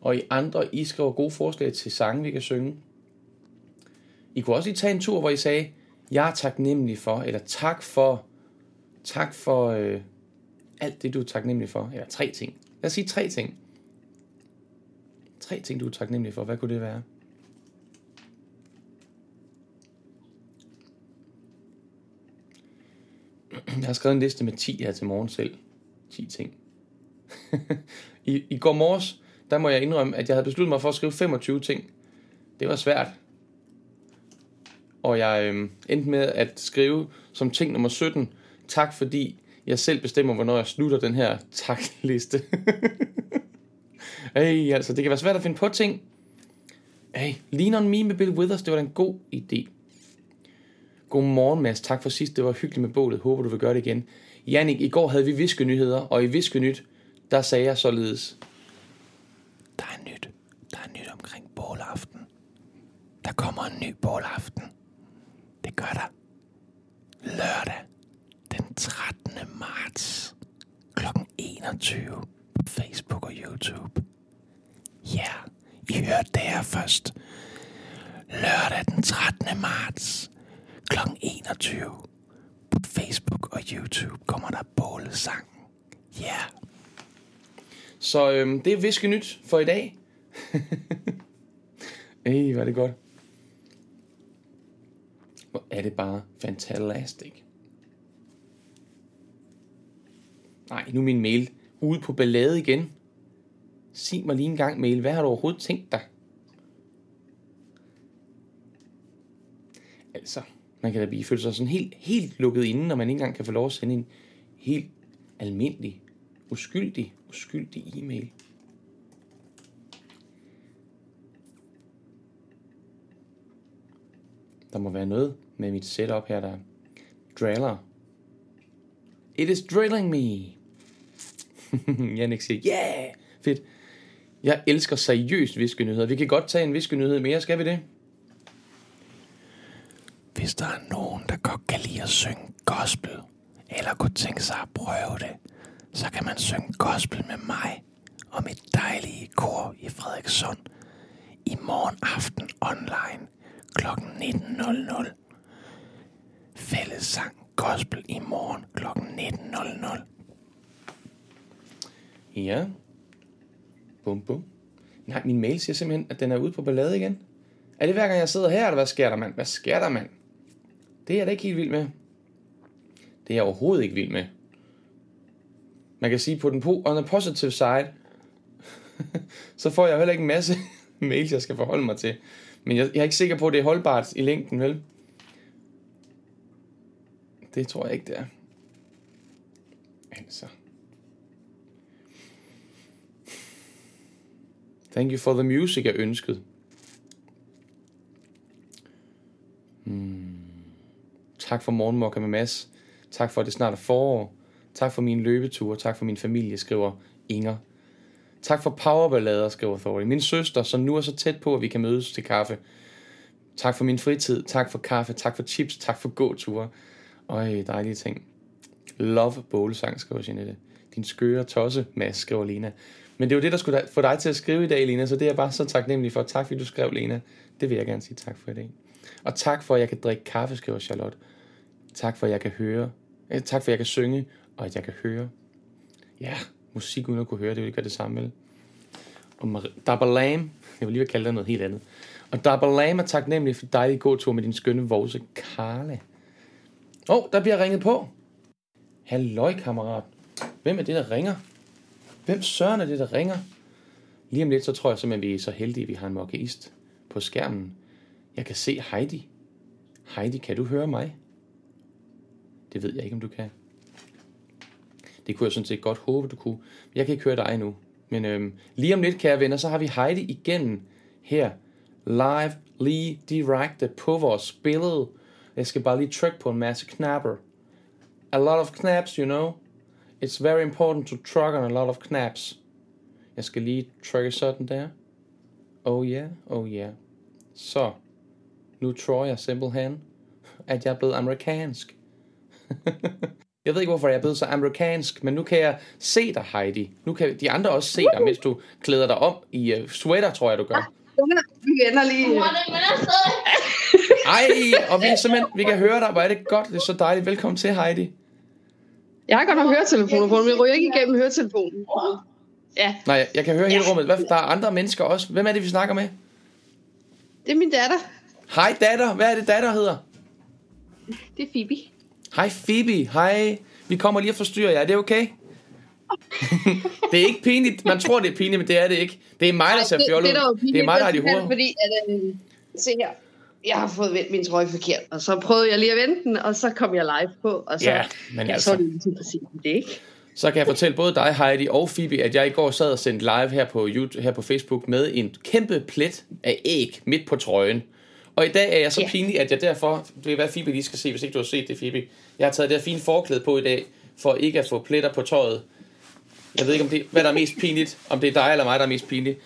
Og I andre, I skriver gode forslag til sange, vi kan synge. I kunne også lige tage en tur, hvor I sagde, jeg er taknemmelig for, eller tak for Tak for øh, alt det, du er taknemmelig for. Ja, tre ting. Lad os sige tre ting. Tre ting, du er taknemmelig for. Hvad kunne det være? Jeg har skrevet en liste med 10 her til morgen selv. 10 ting. I, I går morges, der må jeg indrømme, at jeg havde besluttet mig for at skrive 25 ting. Det var svært. Og jeg øh, endte med at skrive som ting nummer 17, tak fordi jeg selv bestemmer, hvornår jeg slutter den her takliste. hey, altså, det kan være svært at finde på ting. Hey, Lean on Me med Bill Withers, det var da en god idé. Godmorgen, Mads. Tak for sidst. Det var hyggeligt med bålet. Håber, du vil gøre det igen. Jannik, i går havde vi viskenyheder, og i viskenyt, der sagde jeg således. Der er nyt. Der er nyt omkring bålaften. Der kommer en ny bålaften. Det gør der. Lørdag den 13. marts kl. 21 på Facebook og YouTube. Ja, yeah, I hørte det her først. Lørdag den 13. marts kl. 21 på Facebook og YouTube kommer der bålesang. Ja. Yeah. Så øhm, det er viske nyt for i dag. Ej, var det godt. Hvor er det bare fantastisk. Nej, nu min mail ude på ballade igen. Sig mig lige en gang, mail. Hvad har du overhovedet tænkt dig? Altså, man kan da blive føle sig sådan helt, helt lukket inde, når man ikke engang kan få lov at sende en helt almindelig, uskyldig, uskyldig e-mail. Der må være noget med mit setup her, der driller. It is drilling me. Jannik siger, yeah, fedt. Jeg elsker seriøst viskenyheder. Vi kan godt tage en viskenyhed mere, skal vi det? Hvis der er nogen, der godt kan lide at synge gospel, eller kunne tænke sig at prøve det, så kan man synge gospel med mig og mit dejlige kor i Frederikssund i morgen aften online kl. 19.00. Fællessang gospel i morgen kl. 19.00. Ja. Bum, bum. Nej, min mail siger simpelthen, at den er ude på ballade igen. Er det hver gang jeg sidder her, eller hvad sker der, mand? Hvad sker der, mand? Det er jeg da ikke helt vild med. Det er jeg overhovedet ikke vild med. Man kan sige, på den po- on the positive side, så får jeg heller ikke en masse mails, jeg skal forholde mig til. Men jeg, jeg er ikke sikker på, at det er holdbart i længden, vel? Det tror jeg ikke, det er. Altså. Thank you for the music er ønsket. Hmm. Tak for morgenmokka med Mads. Tak for, at det snart er forår. Tak for min løbetur. Tak for min familie, skriver Inger. Tak for powerballader, skriver Thorny. Min søster, som nu er så tæt på, at vi kan mødes til kaffe. Tak for min fritid. Tak for kaffe. Tak for chips. Tak for gåture. Øj, dejlige ting. Love bålesang, skriver Jeanette. Din skøre tosse, Mads, skriver Lena. Men det er jo det, der skulle få dig til at skrive i dag, Lena, så det er jeg bare så taknemmelig for. Tak fordi du skrev, Lena. Det vil jeg gerne sige tak for i dag. Og tak for, at jeg kan drikke kaffe, skriver Charlotte. Tak for, at jeg kan høre. Eh, tak for, at jeg kan synge, og at jeg kan høre. Ja, musik uden at kunne høre, det vil ikke være det samme, vel? Og Mar- Dabalam, jeg vil lige kalde det noget helt andet. Og Dabalam er taknemmelig for dejlig god tur med din skønne vovse, Karla. Åh, oh, der bliver ringet på. Halløj, kammerat. Hvem er det, der ringer? Hvem søren er det, der ringer? Lige om lidt, så tror jeg simpelthen, vi er så heldige, at vi har en mokkeist på skærmen. Jeg kan se Heidi. Heidi, kan du høre mig? Det ved jeg ikke, om du kan. Det kunne jeg sådan set godt håbe, du kunne. Jeg kan ikke høre dig nu. Men øhm, lige om lidt, kære venner, så har vi Heidi igen her. Live, lige direkte på vores billede. Jeg skal bare lige trykke på en masse knapper. A lot of knaps, you know. It's very important to truck on a lot of knaps. Jeg skal lige trykke sådan der. Oh yeah, oh yeah. Så, nu tror jeg simpelthen, at jeg er blevet amerikansk. jeg ved ikke, hvorfor jeg er blevet så amerikansk, men nu kan jeg se dig, Heidi. Nu kan de andre også se dig, mens du klæder dig om i uh, sweater, tror jeg, du gør. Vi ender lige. Ej, og vi, er simpelthen, vi kan høre dig. Hvor er det godt. Det er så dejligt. Velkommen til, Heidi. Jeg har godt nok høretelefoner på, men jeg ryger ikke igennem høretelefonen. Ja, Nej, jeg- jeg kan høre hele rummet. Hvad, der er andre mennesker også. Hvem er det, vi snakker med? det er min datter. Hej datter. Hvad er det, datter hedder? Det er Phoebe. Hej Phoebe. Hej. Vi kommer lige og forstyrrer jer. Er det okay? det er ikke pinligt. Man tror, det er pinligt, men det er det ikke. Det er mig, der ser det, fjollet ud. Det er mig, der har de pinligt, hoved. Fordi, at, øh, se her. Jeg har fået vendt min trøje forkert, og så prøvede jeg lige at vente den, og så kom jeg live på, og så, Ja, men ja, altså. så er det lige præcis det, ikke? Så kan jeg fortælle både dig, Heidi og Phoebe, at jeg i går sad og sendte live her på, YouTube, her på Facebook med en kæmpe plet af æg midt på trøjen. Og i dag er jeg så Ja. pinlig, at jeg derfor, det er hvad Phoebe lige skal se, hvis ikke du har set det, Phoebe. Jeg har taget det her fine forklæde på i dag, for ikke at få pletter på tøjet. Jeg ved ikke, om det, hvad der er mest pinligt, om det er dig eller mig, der er mest pinligt.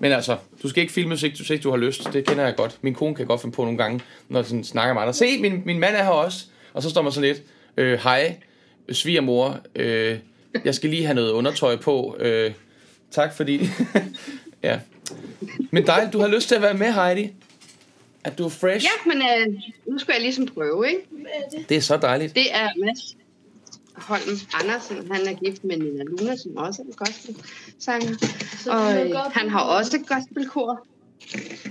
Men altså, du skal ikke filme, hvis ikke, hvis ikke du har lyst. Det kender jeg godt. Min kone kan godt finde på nogle gange, når sådan snakker med andre. Se, min, min mand er her også. Og så står man sådan lidt, øh, hej, svigermor, øh, jeg skal lige have noget undertøj på. Øh, tak fordi... ja. Men dig, du har lyst til at være med, Heidi. At du er fresh. Ja, men øh, nu skal jeg ligesom prøve, ikke? Det er så dejligt. Det er Mads Holm Andersen. Han er gift med Nina Luna, som også er en gospelsanger. Og øh, han har også et gospelkor.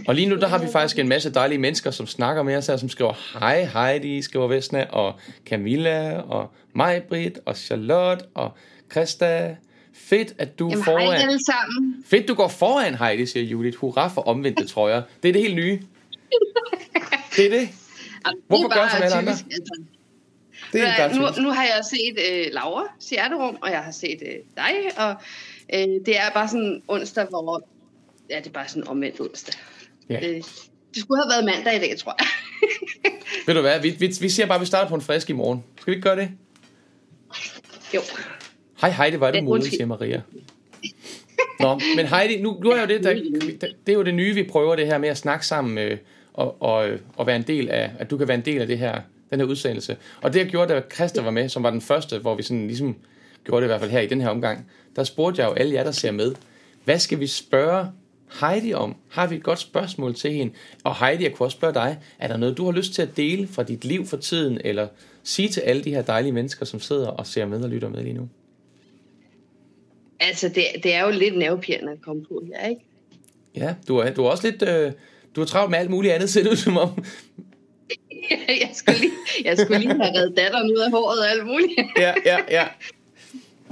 Og lige nu, der har vi faktisk en masse dejlige mennesker, som snakker med os her, som skriver hej Heidi, skriver Vesna, og Camilla, og Majbrit, og Charlotte, og Christa. Fedt, at du Jamen, hej foran. alle sammen. Fedt, du går foran, Heidi, siger Judith. Hurra for omvendte trøjer. Det er det helt nye. Det er det. Hvorfor det er gør som alle andre? Altså. Det er bare nu, nu har jeg set øh, Laura Hjerterum, og jeg har set øh, dig, og øh, det er bare sådan onsdag, hvor... Ja, det er bare sådan omvendt onsdag. Ja. Øh, det skulle have været mandag i dag, tror jeg. Ved du hvad, vi, vi, vi siger bare, at vi starter på en frisk i morgen. Skal vi ikke gøre det? jo. Hej var det Ja, modigt, undskyld. siger Maria. Nå, men Heidi, nu, nu er jo det, der, det er jo det nye, vi prøver det her med at snakke sammen øh, og, og, og være en del af, at du kan være en del af det her, den her udsendelse. Og det jeg gjorde, da Christa var med, som var den første, hvor vi sådan ligesom gjorde det i hvert fald her i den her omgang, der spurgte jeg jo alle jer, der ser med, hvad skal vi spørge Heidi om? Har vi et godt spørgsmål til hende? Og Heidi, jeg kunne også spørge dig, er der noget, du har lyst til at dele fra dit liv for tiden, eller sige til alle de her dejlige mennesker, som sidder og ser med og lytter med lige nu? Altså, det, det er jo lidt nervepirrende at komme på her, ikke? Ja, du er, du er også lidt... Øh, du er travlt med alt muligt andet, ser ud som om. jeg, skulle lige, jeg skulle lige have reddet datteren ud af håret og alt muligt. ja, ja, ja.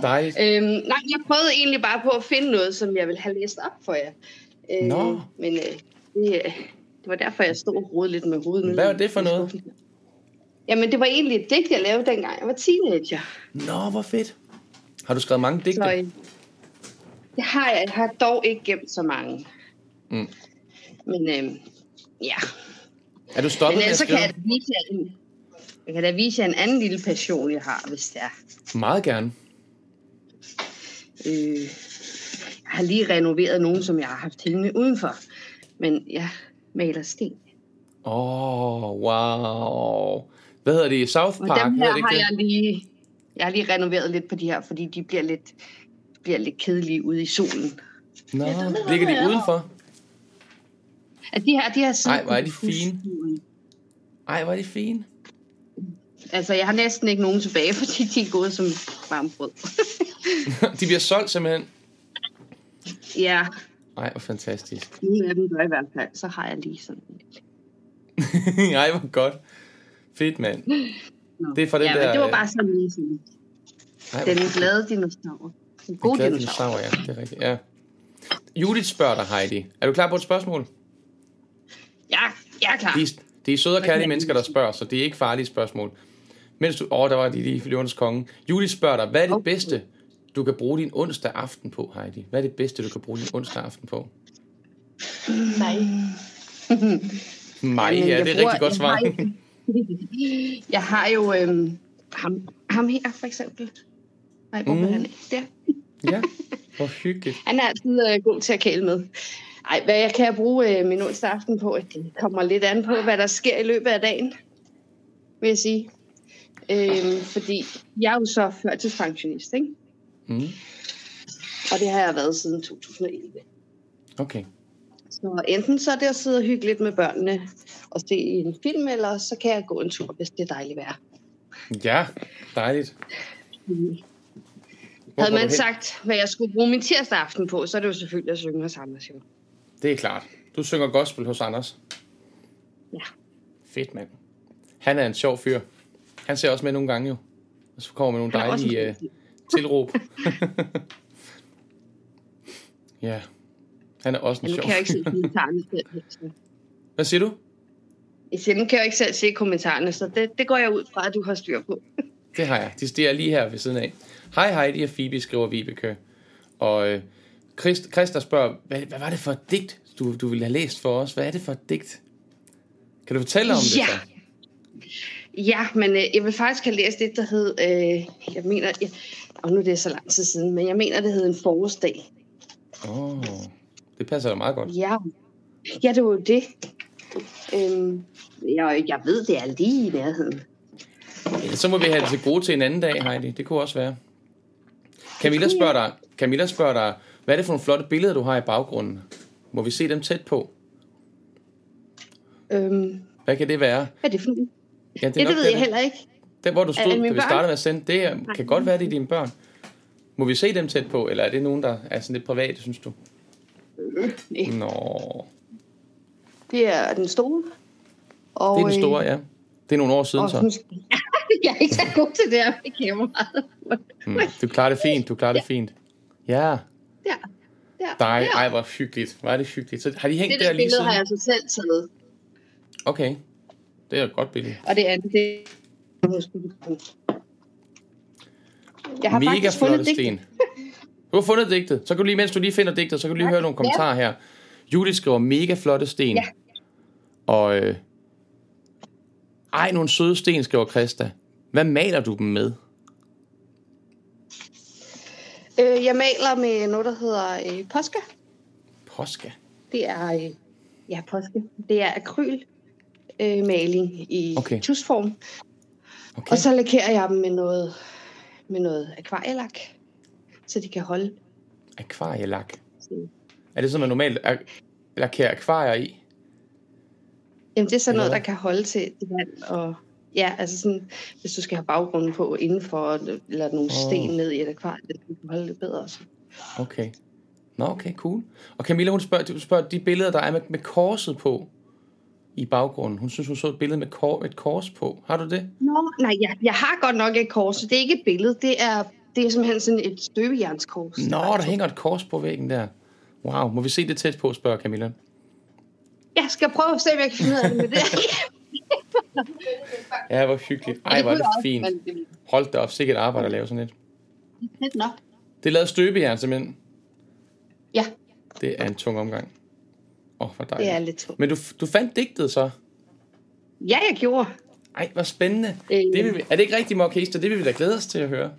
Dejligt. Øhm, nej, jeg prøvede egentlig bare på at finde noget, som jeg ville have læst op for jer. Øh, Nå. Men øh, det, øh, det var derfor, jeg stod og rodede lidt med hovedet. Hvad var det for noget? Jamen, det var egentlig et digt, jeg lavede, dengang jeg var teenager. Nå, hvor fedt. Har du skrevet mange digte? Så det har jeg. Jeg har dog ikke gemt så mange. Mm. Men øh, ja, Er du stoppet men med at ellers så kan jeg vise jer en, jeg kan da vise jer en anden lille passion, jeg har, hvis det er. Meget gerne. Øh, jeg har lige renoveret nogen, som jeg har haft hængende udenfor. Men jeg maler sten. Åh, oh, wow. Hvad hedder det? South Og Park? dem her det har ikke jeg lige, jeg har lige renoveret lidt på de her, fordi de bliver lidt, bliver lidt kedelige ude i solen. det? Nå, ligger de udenfor? At de her, de her siddet Ej, hvor er de fine. Ej, hvor er de fine. Altså, jeg har næsten ikke nogen tilbage, fordi de er gået som varmbrød. de bliver solgt simpelthen. ja, Ej, hvor fantastisk. nogle af dem gør i hvert fald. Så har jeg lige sådan lidt. Ej, hvor godt. Fedt, mand. Nå. Det er fra den ja, der, men det var øh, bare sådan lige sådan. Ej, Den glade dinosaur. Den En gode dinosaur. dinosaur, ja. Det er rigtigt, ja. Judith spørger dig, Heidi. Er du klar på et spørgsmål? Ja, jeg er klar. De, de er søde og kærlige mennesker, der spørger, så det er ikke farlige spørgsmål. Mens du... Åh, oh, der var de lige Løvernes konge. Judith spørger dig, hvad er det Okay. bedste, du kan bruge din onsdag aften på, Heidi? Hvad er det bedste, du kan bruge din onsdag aften på? Nej. Mig, Jamen, ja, jeg det er bruger- rigtig godt jeg svar. har jo- Jeg har jo øhm, ham, ham her, for eksempel. Nej, hvor Mm. han? Der. ja, hvor hyggeligt. Han er altid øh, god til at kæle med. Ej, hvad jeg kan bruge øh, min onsdag aften på? Det kommer lidt an på, hvad der sker i løbet af dagen, vil jeg sige. Øhm, fordi jeg er jo så førtidspensionist, ikke? Mm. Og det har jeg været siden 2011. Okay. Så enten så er det at sidde og hygge lidt med børnene og se en film, eller så kan jeg gå en tur, hvis det er dejligt vejr. Ja, dejligt. Hvor Havde man sagt, hvad jeg skulle bruge min tirsdag aften på, så er det jo selvfølgelig at synge hos Anders jo. Det er klart. Du synger gospel hos Anders. Ja. Fedt, mand. Han er en sjov fyr. Han ser også med nogle gange jo. Og så kommer med nogle er dejlige øh, tilråb. ja. Han er også en sjov kan jeg ikke fyr. se kommentarerne selv. Så. Hvad siger du? Jeg siger, nu kan jeg jo ikke selv se kommentarerne, så det, det går jeg ud fra, at du har styr på. Det har jeg. De stiger lige her ved siden af. Hej Heidi og Phoebe, skriver Vibeke. Og øh, Christ, Christa spørger, hvad, hvad var det for et digt, du, du ville have læst for os? Hvad er det for et digt? Kan du fortælle om det Ja. så? Ja, men øh, jeg vil faktisk have læst det, der hed, øh, jeg mener, jeg, og nu er det så lang tid siden, men jeg mener, det hed en forårsdag. Åh, oh, det passer da meget godt. Ja, ja det var jo det. Øhm, jeg, jeg ved, det er lige i nærheden. Ja, så må vi have det til gode til en anden dag, Heidi. Det kunne også være. Camilla spørger dig, Camilla spørger dig, hvad er det for nogle flotte billeder, du har i baggrunden? Må vi se dem tæt på? Øhm, Hvad kan det være? hvad er det for? Ja, Det, det nok ved den- jeg heller ikke. Den, hvor du stod, det da vi startede med at sende, det er, kan godt være, det er dine børn. Må vi se dem tæt på, eller er det nogen, der er sådan lidt private, synes du? Nej. Nå, Det er den store. Og, det er den øh, store, ja. Det er nogle år siden, Og, så. jeg er ikke så god til det her med kameraet. Mm, du klarer det fint, du klarer det fint. Ja, Der. Der. dig. der. Ej, hvor hyggeligt. Hvor er det hyggeligt. Så har de hængt Det der der lige billede siden? har jeg så selv taget. Okay, det er et godt billede. Og det andet, det Jeg har Mega faktisk fundet sten. Du har fundet digtet. Så kan du lige, mens du lige finder digtet, så kan du lige høre nogle kommentarer her. Judith skriver mega flotte sten. Ja. Og øh, ej, nogle søde sten, skriver Christa. Hvad maler du dem med? Øh, jeg maler med noget, der hedder øh, Posca. Påske. Det er, øh, ja, Posca. Det er akryl øh, maling i Okay. tusform. Okay. Og så lakerer jeg dem med noget, med noget akvarielak, så de kan holde. Akvarielak. sådan- Er det sådan, man normalt ak- lakerer akvarier i? Jamen, det er sådan Eller noget, der kan holde til til vand. Og, ja, altså sådan, hvis du skal have baggrunden på indenfor, eller nogle oh. sten ned i et akvarie, det kan holde det bedre. Så. Okay. Nå, okay, cool. Og Camilla, hun spørger, spørger de billeder, der er med, med korset på i baggrunden. Hun synes, hun så et billede med kor, et kors på. Har du det? Nå, nej, jeg, jeg har godt nok et kors, det er ikke et billede, det er, det er simpelthen sådan et støbejernskors. Nå, der hænger et kors på væggen der. Wow, må vi se det tæt på, spørger Camilla. Jeg skal prøve at se, om jeg kan finde ud af det med det. Ja, hvor hyggeligt. Ej, hvor er det fint. Hold da op, sikkert arbejde at lave sådan et. er fedt nok. Det er lavet støbejern simpelthen. Ja, Det er en tung omgang. Åh, oh, hvor det er dejligt. lidt tungt. Men du, du fandt digtet så? Ja, jeg gjorde. Ej, hvor spændende. Øh. Det vil vi, er det ikke rigtig Morcaster? Det vil vi da glæde os til at høre.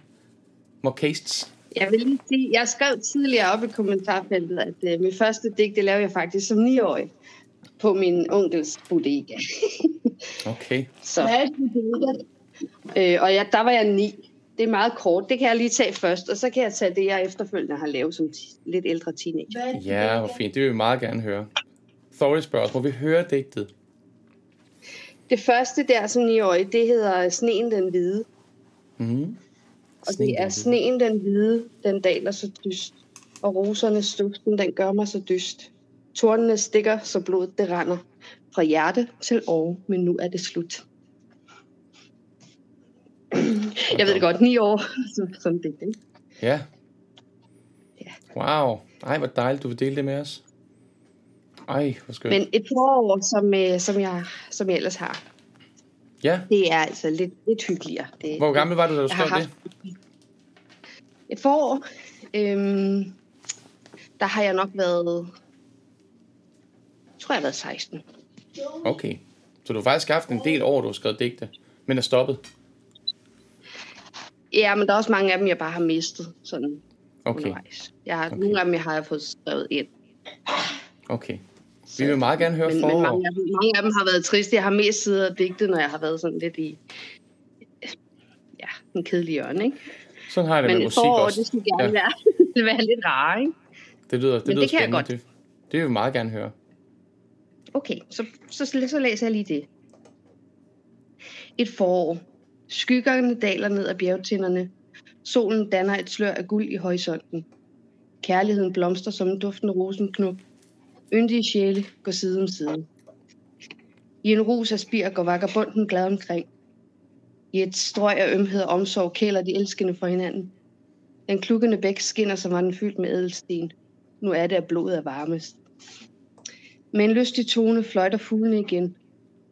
Morcasts. Jeg vil lige sige, jeg skrev tidligere op i kommentarfeltet, at øh, mit første digt, det lavede jeg faktisk som 9-årig på min onkels bodega. Okay. Så. Øh, og jeg, der var jeg 9. Det er meget kort. Det kan jeg lige tage først, og så kan jeg tage det, jeg efterfølgende har lavet som lidt ældre teenager. Ja, hvor fint. Det vil vi meget gerne høre. Thorry spørger os, må vi høre digtet? Det første der som 9-årig, det hedder Sneen den Hvide. Mm-hmm. Og det er sneen den hvide, den daler så dyst. Og rosernes duften, den gør mig så dyst. Tornene stikker, så blodet det render. Fra hjerte til år, men nu er det slut. Jeg ved det godt, ni år. Så, sådan det, ikke? Ja. Ja. Wow. Ej, hvor dejligt, du vil dele det med os. Ej, hvor skønt. Men et forår, som, øh, som, jeg, som jeg ellers har, Ja. det er altså lidt, lidt hyggeligere. Det, Hvor gammel var du, da du skrev det? et forår. Øhm, der har jeg nok været, tror jeg har været 16. Okay. Så du har faktisk haft en del år, du har skrevet digte, men er stoppet. Ja, men der er også mange af dem, jeg bare har mistet sådan Okay, undervejs. Jeg har, Okay. Nogle af dem, jeg har jeg fået skrevet ind. okay. Vi vil meget gerne høre Men, men forår. mange, af dem, mange af dem har været triste. Jeg har mest siddet og digtet, når jeg har været sådan lidt i ja, en kedelig hjørne, ikke? Sådan har jeg det Men med musik forår, også. det skulle gerne Ja. være, være lidt rare, ikke? Det lyder, det Men lyder det kan jeg spændende. godt. Det, det vil vi meget gerne høre. Okay, så, så, så læser jeg lige det. Et forår. Skyggerne daler ned ad bjergtinderne. Solen danner et slør af guld i horisonten. Kærligheden blomster som en duftende rosenknop. Yndige sjæle går side om side. I en rus af spir går vagabunden glad omkring. I et strøg af ømhed og omsorg kæler de elskende for hinanden. Den klukkende bæk skinner, som var den fyldt med ædelsten. Nu er det, at blodet er varmest. Med en lystig tone fløjter fuglene igen.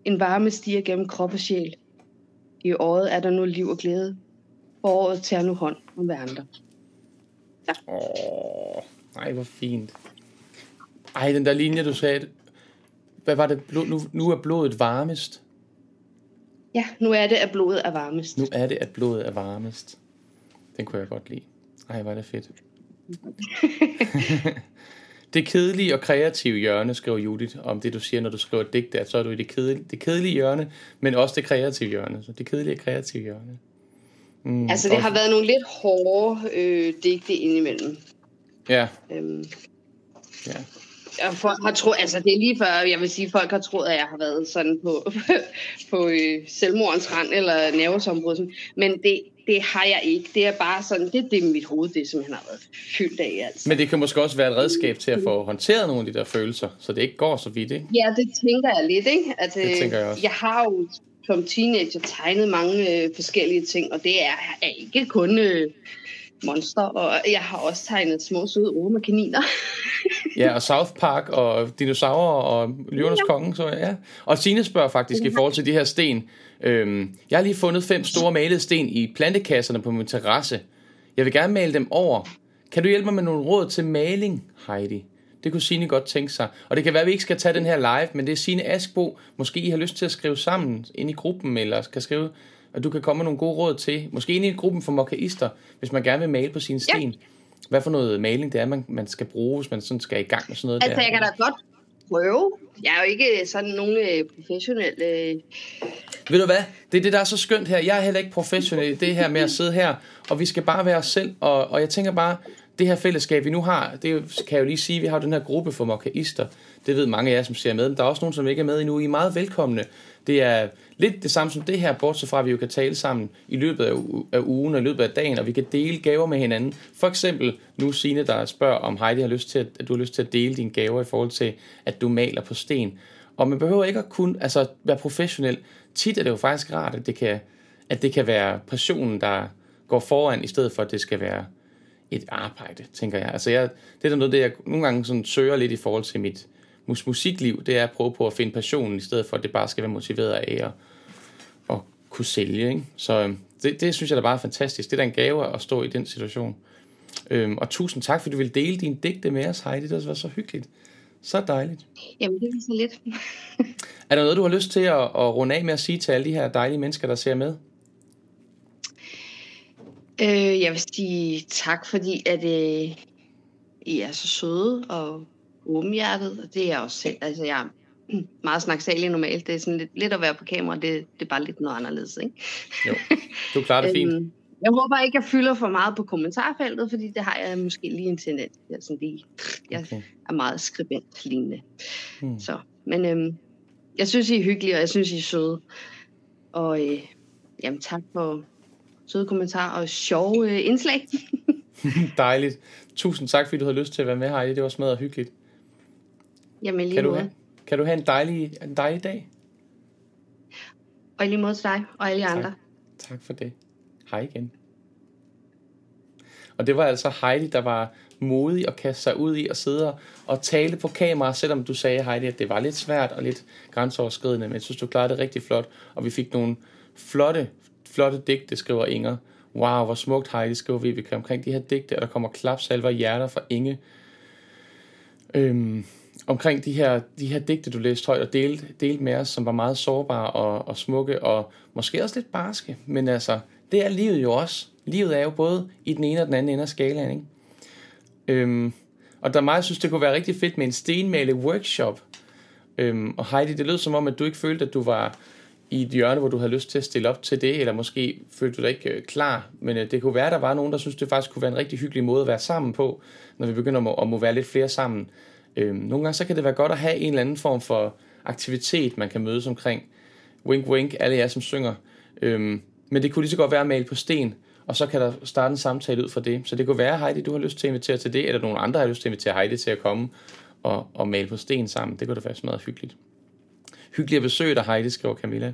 En varme stiger gennem krop og sjæl. I året er der nu liv og glæde. Foråret tager nu hånd om hverandre. Åh, nej, hvor fint. Ej, den der linje, du sagde, hvad var det? Blod, nu, nu er blodet varmest. Ja, nu er det, at blodet er varmest. Nu er det, at blodet er varmest. Den kunne jeg godt lide. Ej, var det fedt. det kedelige og kreative hjørne, skriver Judith, om det du siger, når du skriver digte, at så er du i det kedelige, det kedelige hjørne, men også det kreative hjørne. Så det kedelige og kreative hjørne. Mm, altså, det har været nogle lidt hårde øh, digte indimellem. Ja. Øhm, ja. Og folk har troet, altså det er lige før, jeg vil sige, folk har troet, at jeg har været sådan på, på øh, selvmordens rand eller nervesombrud. Men det, det har jeg ikke. Det er bare sådan, det, det er mit hoved, det simpelthen har været fyldt af. Altså. Men det kan måske også være et redskab til at få håndteret nogle af de der følelser, så det ikke går så vidt, ikke? Ja, det tænker jeg lidt, ikke? At, det tænker jeg også. Jeg har jo som teenager tegnet mange øh, forskellige ting, og det er, er ikke kun øh, monster, og jeg har også tegnet små søde orme kaniner. ja, og South Park, og dinosaurer, og Løvernes ja. Konge, så ja. Og Signe spørger faktisk i forhold til de her sten. Øhm, jeg har lige fundet fem store malede sten i plantekasserne på min terrasse. Jeg vil gerne male dem over. Kan du hjælpe mig med nogle råd til maling, Heidi? Det kunne Signe godt tænke sig. Og det kan være, at vi ikke skal tage den her live, men det er Signe Askbo. Måske I har lyst til at skrive sammen ind i gruppen, eller skal skrive, at du kan komme med nogle gode råd til. Måske ind i gruppen for mokaister, hvis man gerne vil male på sine sten. Ja. Hvad for noget maling det er, man, man skal bruge, hvis man sådan skal i gang med sådan noget altså, der? jeg kan da godt prøve. Jeg er jo ikke sådan nogen øh, professionel... Øh... Ved du hvad? Det er det, der er så skønt her. Jeg er heller ikke professionel i det her med at sidde her, og vi skal bare være os selv. Og, og jeg tænker bare, det her fællesskab, vi nu har, det kan jeg jo lige sige, vi har den her gruppe for mokaister. Det ved mange af jer, som ser med. Men der er også nogen, som ikke er med endnu. I er meget velkomne. Det er lidt det samme som det her, bortset fra, at vi jo kan tale sammen i løbet af, af ugen og i løbet af dagen, og vi kan dele gaver med hinanden. For eksempel nu Signe, der spørger, om Heidi har lyst til at, at du har lyst til at dele dine gaver i forhold til, at du maler på sten. Og man behøver ikke at kunne altså, være professionel. Tit er det jo faktisk rart, at det kan, at det kan være passionen, der går foran, i stedet for, at det skal være et arbejde, tænker jeg. Altså jeg, det er noget, det jeg nogle gange sådan søger lidt i forhold til mit mus- musikliv, det er at prøve på at finde passionen, i stedet for at det bare skal være motiveret af at, at kunne sælge. Ikke? Så øhm, det, det synes jeg da bare er fantastisk. Det er da en gave at stå i den situation. Øhm, og tusind tak, fordi du vil dele din digte med os, Heidi. Det var så hyggeligt. Så dejligt. Jamen, det er så lidt. er der noget, du har lyst til at, at runde af med at sige til alle de her dejlige mennesker, der ser med? Øh, jeg vil sige tak, fordi at øh, I er så søde og åbenhjertet. Og det er jeg også selv. Altså, jeg er meget snaksalig normalt. Det er sådan lidt, lidt at være på kamera. Det, det er bare lidt noget anderledes, ikke? Jo, du klarer det fint. Øhm, jeg håber ikke, jeg fylder for meget på kommentarfeltet, fordi det har jeg måske lige en tendens til. Sådan lige, jeg okay. er meget skribent-lignende. Hmm. Så, men øhm, jeg synes, I er hyggelige, og jeg synes, I er søde. Og øh, jamen, tak for søde kommentarer og sjove øh, indslag. Dejligt. Tusind tak, fordi du havde lyst til at være med, Heidi. Det var smadret hyggeligt. Jamen, lige kan, du have, kan du have en dejlig, en dejlig dag? Og lige mod dig og alle tak. andre. Tak for det. Hej igen. Og det var altså Heidi, der var modig at kaste sig ud i at sidde og tale på kamera, selvom du sagde, Heidi, at det var lidt svært og lidt grænseoverskridende, men jeg synes, du klarede det rigtig flot, og vi fik nogle flotte, flotte digte, skriver Inger. Wow, hvor smukt Heidi, skriver Vibeke omkring de her digte, og der kommer klapsalver hjerter fra Inge. Øhm, omkring de her, de her digte, du læste højt og delte, delte med os, som var meget sårbare og, og smukke, og måske også lidt barske, men altså, det er livet jo også. Livet er jo både i den ene og den anden ende af skalaen, ikke? Øhm, og der meget synes, det kunne være rigtig fedt med en stenmale workshop. Øhm, og Heidi, det lød som om, at du ikke følte, at du var i et hjørne, hvor du havde lyst til at stille op til det, eller måske følte du dig ikke øh, klar, men øh, det kunne være, at der var nogen, der synes, det faktisk kunne være en rigtig hyggelig måde at være sammen på, når vi begynder at må, at må være lidt flere sammen. Øhm, nogle gange så kan det være godt at have en eller anden form for aktivitet, man kan mødes omkring. Wink, wink, alle jer, som synger. Øhm, men det kunne lige så godt være at male på sten, og så kan der starte en samtale ud fra det. Så det kunne være, Heidi, du har lyst til at invitere til det, eller nogle andre har lyst til at invitere Heidi til at komme og, og male på sten sammen. Det kunne da være meget hyggeligt. Hyggeligt at besøge dig, Heidi, skriver Camilla.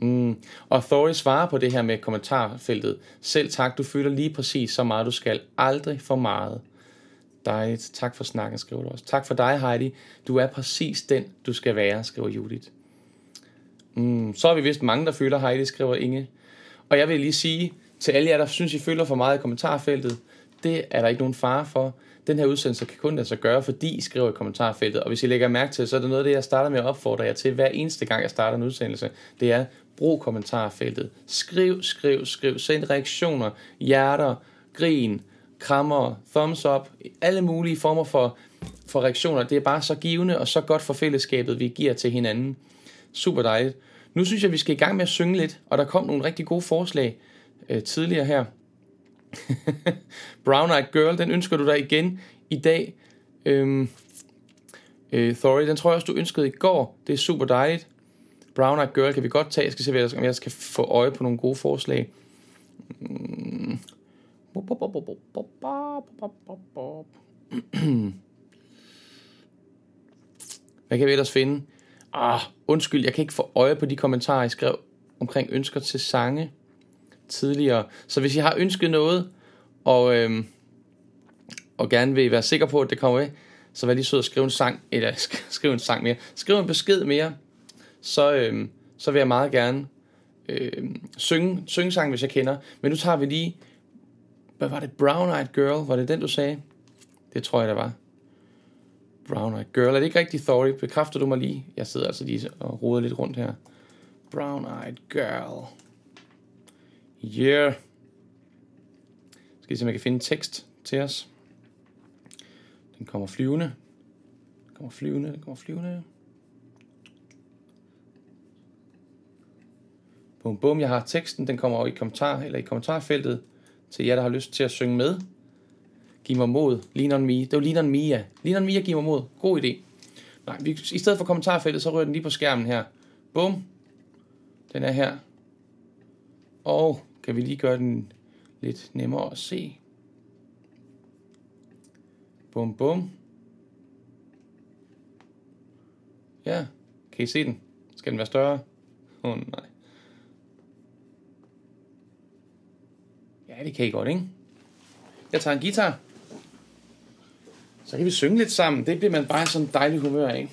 Mm. Og Thori svarer på det her med kommentarfeltet. Selv tak, du føler lige præcis så meget, du skal. Aldrig for meget. Dejligt. Tak for snakken, skriver du også. Tak for dig, Heidi. Du er præcis den, du skal være, skriver Judith. Mm. Så er vi vist mange, der føler Heidi, skriver Inge. Og jeg vil lige sige til alle jer, der synes, I føler for meget i kommentarfeltet, det er der ikke nogen fare for. Den her udsendelse kan kun lade sig gøre, fordi I skriver i kommentarfeltet. Og hvis I lægger mærke til, så er det noget af det, jeg starter med at opfordre jer til hver eneste gang, jeg starter en udsendelse. Det er, brug kommentarfeltet. Skriv, skriv, skriv. Send reaktioner, hjerter, grin, krammer, thumbs up. Alle mulige former for, for reaktioner. Det er bare så givende og så godt for fællesskabet, vi giver til hinanden. Super dejligt. Nu synes jeg, vi skal i gang med at synge lidt, og der kom nogle rigtig gode forslag øh, tidligere her. Brown Eyed Girl, den ønsker du dig igen i dag. Øhm, øh, Thory, den tror jeg også, du ønskede i går. Det er super dejligt. Brown Eyed Girl kan vi godt tage. Jeg skal se, om jeg skal få øje på nogle gode forslag. Mm. Hvad kan vi ellers finde? Ah, undskyld, jeg kan ikke få øje på de kommentarer, I skrev omkring ønsker til sange tidligere. Så hvis I har ønsket noget, og, øhm, og gerne vil være sikker på, at det kommer med, så vær lige sød at skrive en sang, eller skrive en sang mere. Skriv en besked mere, så, øhm, så vil jeg meget gerne øhm, synge, synge sang, hvis jeg kender. Men nu tager vi lige, hvad var det, Brown Eyed Girl, var det den, du sagde? Det tror jeg, det var. Brown Eyed Girl. Er det ikke rigtigt, Thorry? Bekræfter du mig lige? Jeg sidder altså lige og roder lidt rundt her. Brown Eyed Girl. Yeah. Skal vi se, om jeg kan finde tekst til os. Den kommer flyvende. Den kommer flyvende, den kommer flyvende. Bum, bum, jeg har teksten, den kommer i kommentar, eller i kommentarfeltet til jer, der har lyst til at synge med. Giv mig mod. Lean on me. Det var Lean on me, ja. Lean on me giv mig mod. God idé. Nej, vi, i stedet for kommentarfeltet, så rører den lige på skærmen her. Bum. Den er her. Og kan vi lige gøre den lidt nemmere at se. Bum, bum. Ja, kan I se den? Skal den være større? Åh oh, nej. Ja, det kan I godt, ikke? Jeg tager en guitar. Så kan vi synge lidt sammen. Det bliver man bare sådan dejlig humør af.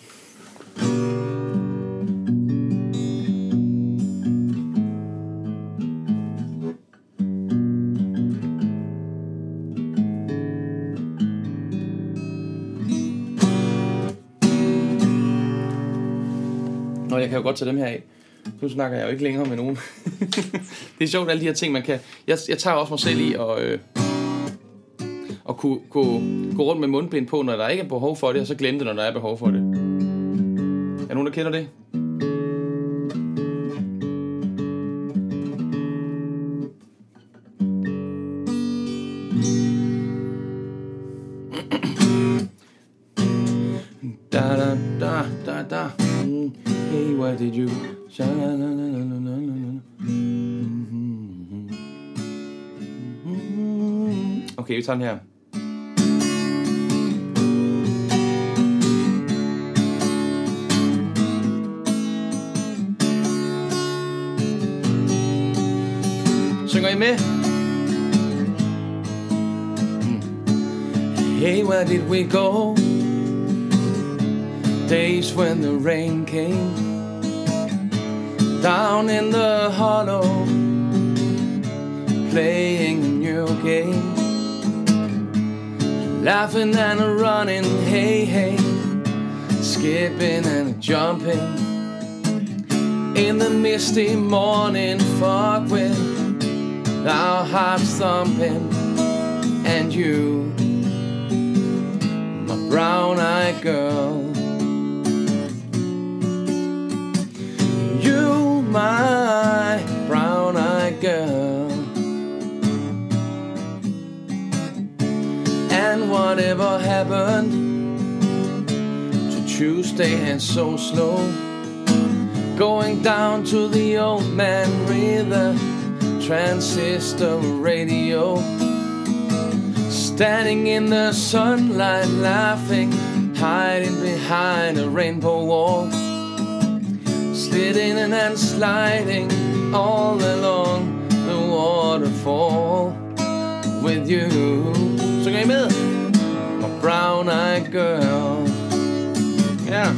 Nå, jeg kan jo godt tage dem her af. Nu snakker jeg jo ikke længere med nogen. det er sjovt, alle de her ting, man kan... Jeg, jeg tager også mig selv i og... øh, og kunne, kunne gå rundt med mundbind på, når der ikke er behov for det, og så glemme det, når der er behov for det. Er der nogen, der kender det? Tager her. Synger I med? Hmm. Hey, where did we go? Days when the rain came down in the hollow, playing a new game, laughing and a running, hey hey, skipping and a jumping. In the misty morning fog with our hearts thumping, and you, my brown-eyed girl. Whatever to Tuesday and so slow, going down to the old man river, transistor radio. Standing in the sunlight, laughing, hiding behind a rainbow wall. Sliding and sliding all along the waterfall with you. So, I med? My brown-eyed girl. Yeah.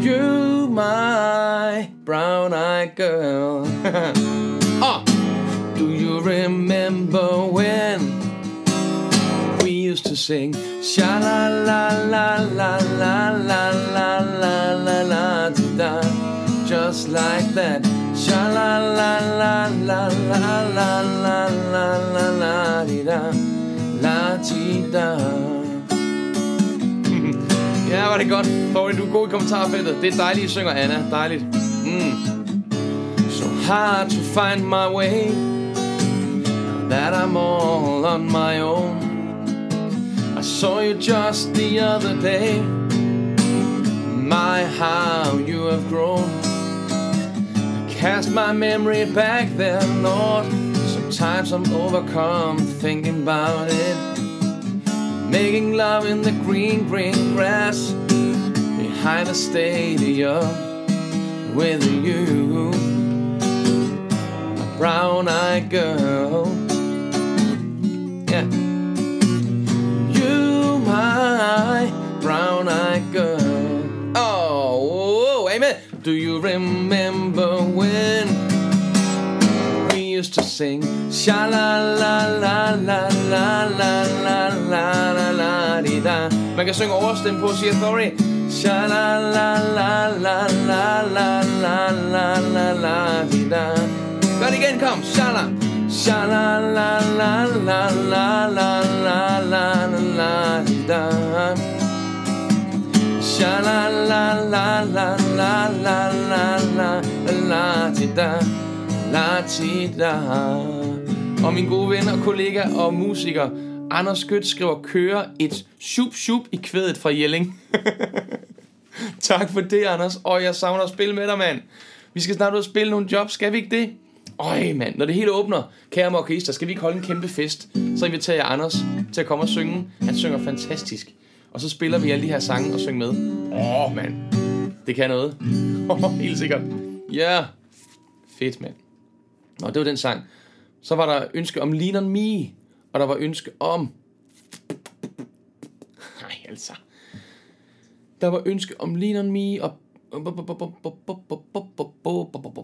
You, my brown-eyed girl. oh, do you remember when we used to sing sha la la la la la la la la la la da just like that sha la la la la la la la la la la da la di da Ja, var det godt. Thorny, du er god kommentarfeltet. Det er dejligt, I synger Anna. Dejligt. Mm. So hard to find my way That I'm all on my own I saw you just the other day My, how you have grown Cast my memory back then, Lord Sometimes I'm overcome thinking about it. Making love in the green, green grass Behind the stadium With you. A brown-eyed girl. Yeah. You, my brown-eyed girl. Oh, amen Do you remember when used to sing sha la la la la la la la la la la di da. Man kan synge overstemme på, siger Thorny. Sha la la la la la la la la la la di da. Gør det igen, kom. Sha la. Sha la la la la la la la la la di da. Sha la la la la la la la la la di da la ti da. Og min gode ven og kollega og musiker Anders Skødt skriver kører et shup shup i kvædet fra Jelling. tak for det, Anders. Og jeg savner at spille med dig, mand. Vi skal snart ud og spille nogle jobs, skal vi ikke det? Øj, mand, når det hele åbner, kære orkester, skal vi ikke holde en kæmpe fest? Så inviterer jeg Anders til at komme og synge. Han synger fantastisk. Og så spiller vi alle de her sange og synger med. Åh, oh, mand. Det kan noget. Helt sikkert. Ja. Yeah. Fedt, mand. Nå, det var den sang. Så var der ønske om Lean On Me. Og der var ønske om... Nej, altså. Der var ønske om Lean On Me og...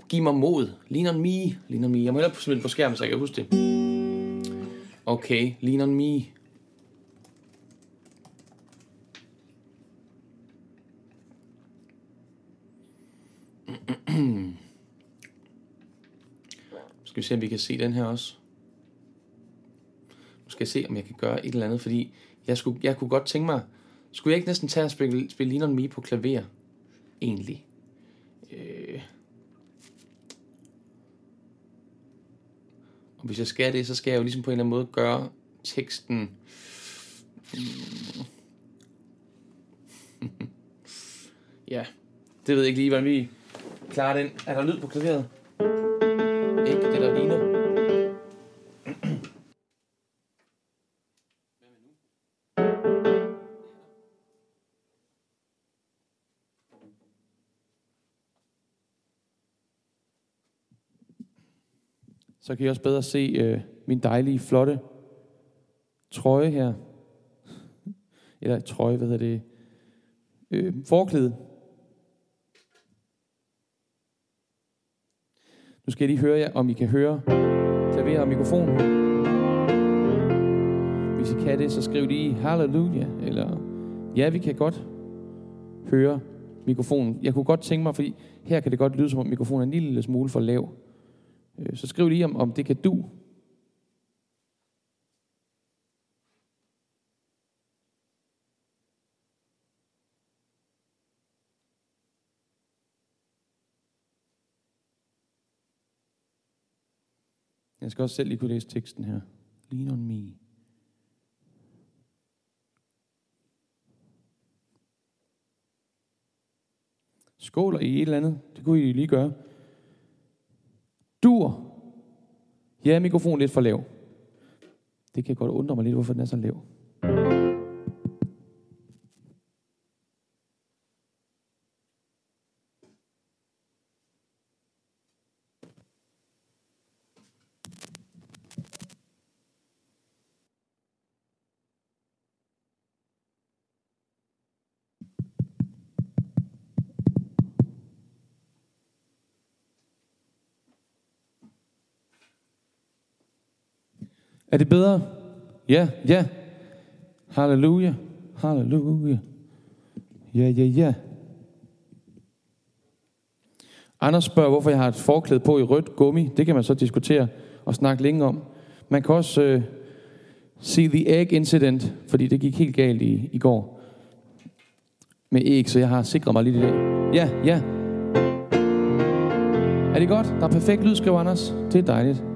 Giv mig mod. Lean On Me. Lean On Me. Jeg må hellere smide på skærmen, så jeg kan huske det. Okay, Lean On Me. Skal vi se, om vi kan se den her også. Nu skal jeg se, om jeg kan gøre et eller andet, fordi jeg, skulle, jeg kunne godt tænke mig, skulle jeg ikke næsten tage og spille, spille Lean On Me på klaver? Egentlig. Øh. Og hvis jeg skal det, så skal jeg jo ligesom på en eller anden måde gøre teksten... ja, det ved jeg ikke lige, hvordan vi klarer den. Er der lyd på klaveret? Eller det, ligner. Så kan I også bedre se øh, min dejlige, flotte trøje her. Eller trøje, hvad hedder det? Øh, forklæde. Nu skal jeg lige høre jer, om I kan høre klaver og mikrofon. Hvis I kan det, så skriv lige halleluja, eller ja, vi kan godt høre mikrofonen. Jeg kunne godt tænke mig, fordi her kan det godt lyde som om mikrofonen er en lille smule for lav. Øh, så skriv lige om, om det kan du. Jeg skal også selv lige kunne læse teksten her. Lean on me. Skåler I et eller andet? Det kunne I lige gøre. Dur. Ja, mikrofonen lidt for lav. Det kan godt undre mig lidt, hvorfor den er så lav. Er det bedre? Ja, ja. Halleluja. Halleluja. Ja, ja, ja. Anders spørger, hvorfor jeg har et forklæde på i rødt gummi. Det kan man så diskutere og snakke længe om. Man kan også øh, se The Egg Incident, fordi det gik helt galt i, i går med æg, så jeg har sikret mig lidt i dag. Ja, ja. Er det godt? Der er perfekt lyd, skriver Anders. Det er dejligt.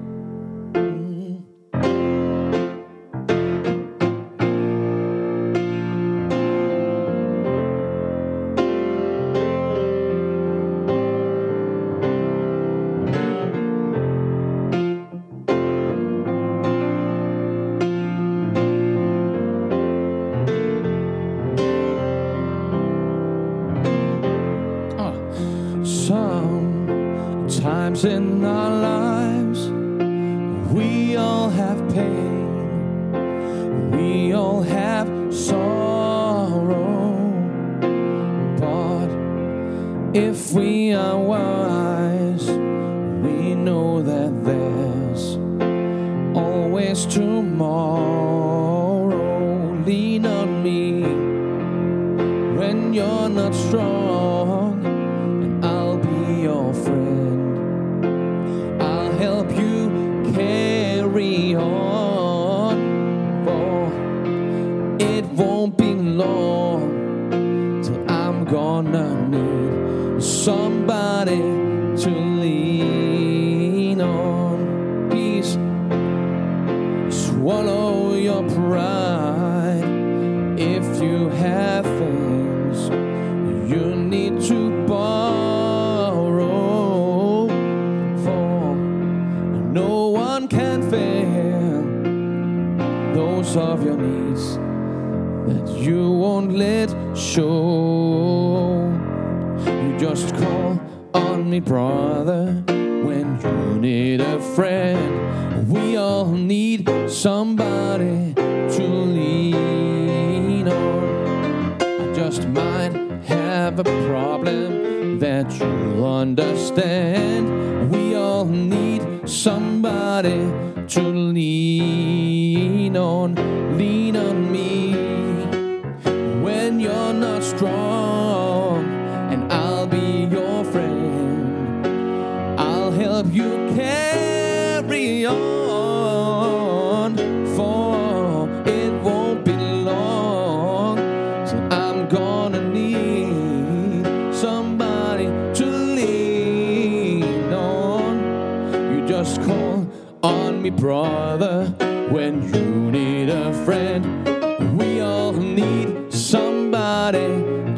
Friend. We all need somebody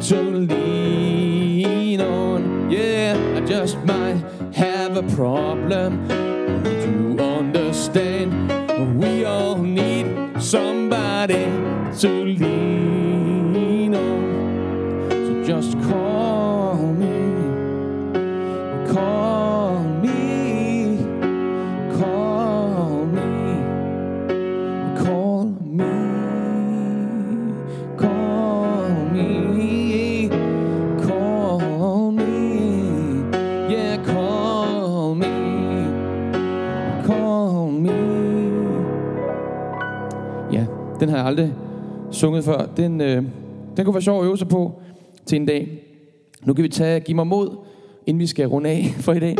to lean on. Yeah, I just might have a problem. You understand? We all need somebody to lean on. So just call aldrig sunget før. Den, øh, den kunne være sjov at øve sig på til en dag. Nu kan vi tage Giv mig mod, inden vi skal runde af for i dag.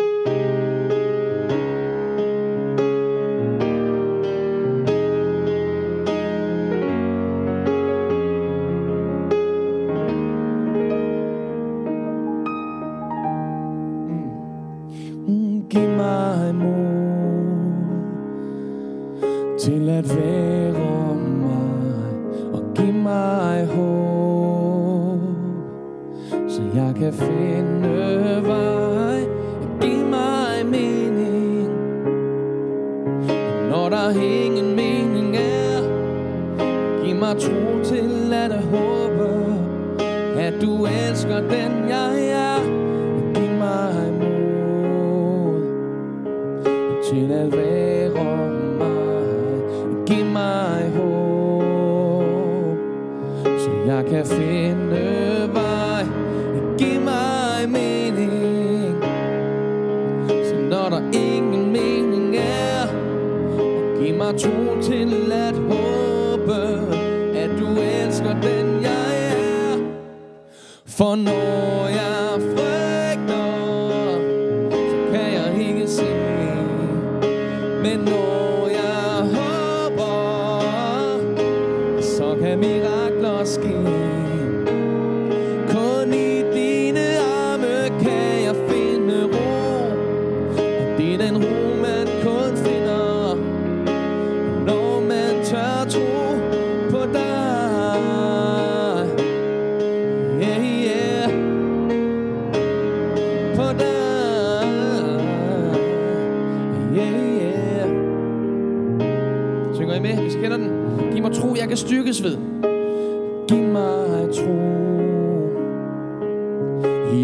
Mirakler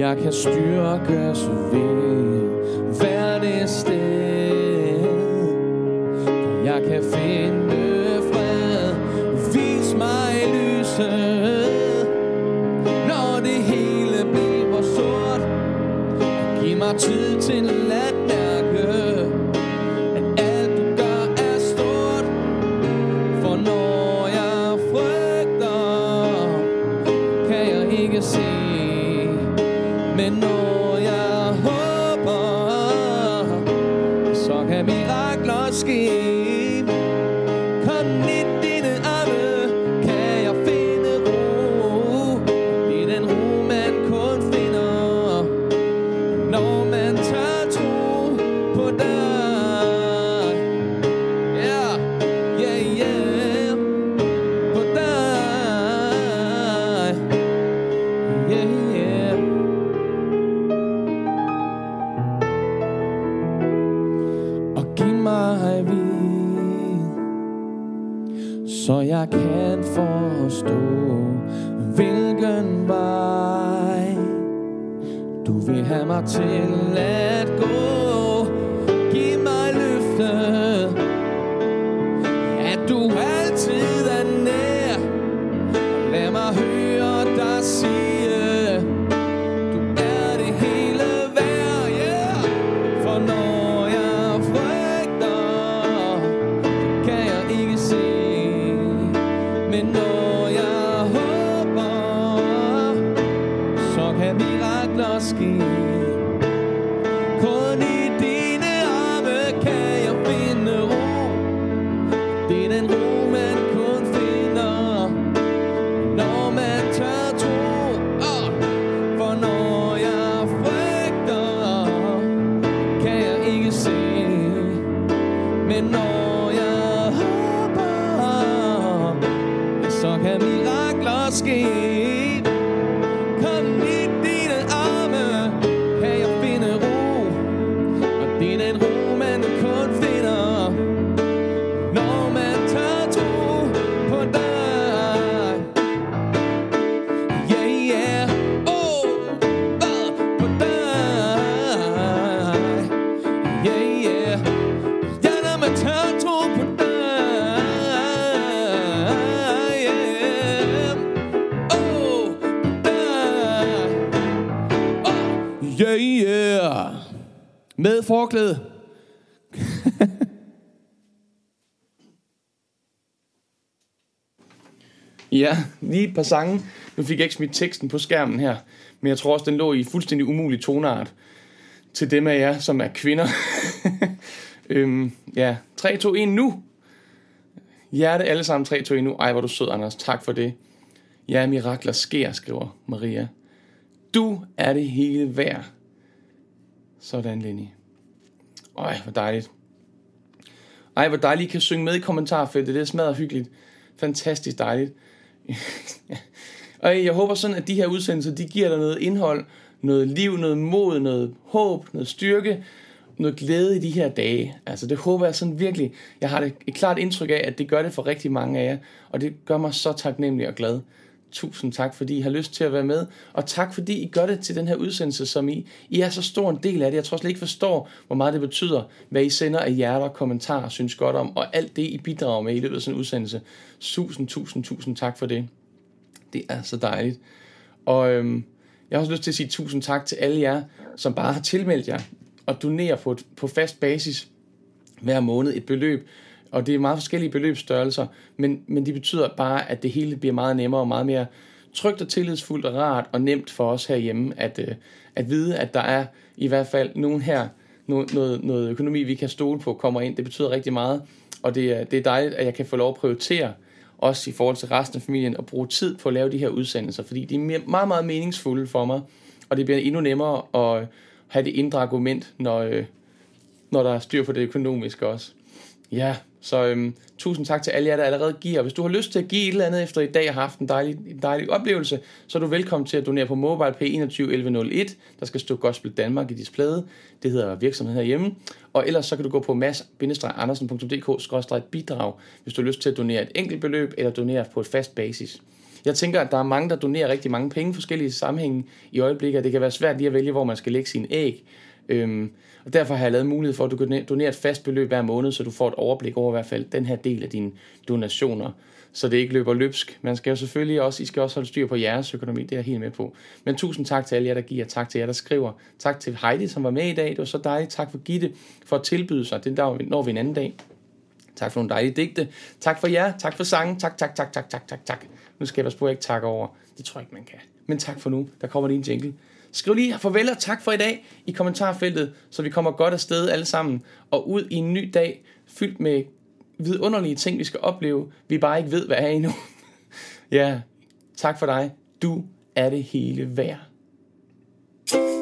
Jeg kan styrkes ved hvert sted Jeg kan finde fred. Vis mig lyset. Når det hele bliver sort Giv mig tid mirakler ske. Kun i Med forklæde. Ja, lige et par sange. Nu fik jeg ikke smidt teksten på skærmen her, men jeg tror også, den lå i fuldstændig umulig toneart til dem af jer, som er kvinder. øhm, ja, 3, 2, 1 nu. Hjerte alle sammen 3, 2, 1 nu. Ej, hvor er du sød, Anders. Tak for det. Ja, mirakler sker, skriver Maria. Du er det hele værd. Sådan, Lenny. Ej, hvor dejligt. Ej, hvor dejligt, I kan synge med i kommentarfeltet. Det er smadret hyggeligt. Fantastisk dejligt. og jeg håber sådan, at de her udsendelser, de giver dig noget indhold, noget liv, noget mod, noget håb, noget styrke, noget glæde i de her dage. Altså det håber jeg sådan virkelig. Jeg har det et klart indtryk af, at det gør det for rigtig mange af jer. Og det gør mig så taknemmelig og glad. Tusind tak, fordi I har lyst til at være med. Og tak, fordi I gør det til den her udsendelse, som I, I er så stor en del af det. Jeg tror slet ikke forstår, hvor meget det betyder, hvad I sender af hjerter, kommentarer, synes godt om, og alt det, I bidrager med i løbet af sådan en udsendelse. Tusind, tusind, tusind tak for det. Det er så dejligt. Og øhm, jeg har også lyst til at sige tusind tak til alle jer, som bare har tilmeldt jer og donerer på, på fast basis hver måned et beløb. Og det er meget forskellige beløbsstørrelser, men, men det betyder bare, at det hele bliver meget nemmere og meget mere trygt og tillidsfuldt og rart og nemt for os herhjemme at, øh, at vide, at der er i hvert fald nogen her, noget, noget, noget økonomi, vi kan stole på, kommer ind. Det betyder rigtig meget, og det er, det er dejligt, at jeg kan få lov at prioritere også i forhold til resten af familien, at bruge tid på at lave de her udsendelser, fordi de er meget, meget meningsfulde for mig, og det bliver endnu nemmere at have det indre argument, når, øh, når der er styr på det økonomiske også. Ja, så øhm, tusind tak til alle jer, der allerede giver. Hvis du har lyst til at give et eller andet efter i dag har haft en dejlig, en dejlig oplevelse, så er du velkommen til at donere på MobilePay 21 1101. Der skal stå Gospel Danmark i displayet. Det hedder virksomheden herhjemme. Og ellers så kan du gå på mads-andersen.dk-bidrag, hvis du har lyst til at donere et enkelt beløb eller donere på et fast basis. Jeg tænker, at der er mange, der donerer rigtig mange penge forskellige sammenhænge i øjeblikket, det kan være svært lige at vælge, hvor man skal lægge sin æg. Øhm, og derfor har jeg lavet mulighed for, at du kan donere et fast beløb hver måned, så du får et overblik over i hvert fald den her del af dine donationer, så det ikke løber løbsk. Man skal jo selvfølgelig også, I skal også holde styr på jeres økonomi, det er jeg helt med på. Men tusind tak til alle jer, der giver, tak til jer, der skriver. Tak til Heidi, som var med i dag, det var så dejligt. Tak for Gitte for at tilbyde sig, det når vi en anden dag. Tak for nogle dejlige digte. Tak for jer, tak for sangen, tak, tak, tak, tak, tak, tak, tak. Nu skal jeg passe på, at jeg ikke takke over. Det tror jeg ikke, man kan. Men tak for nu. Der kommer lige en jingle. Skriv lige farvel og tak for i dag i kommentarfeltet, så vi kommer godt afsted alle sammen og ud i en ny dag fyldt med vidunderlige ting, vi skal opleve, vi bare ikke ved, hvad er endnu. ja, tak for dig. Du er det hele værd. thank you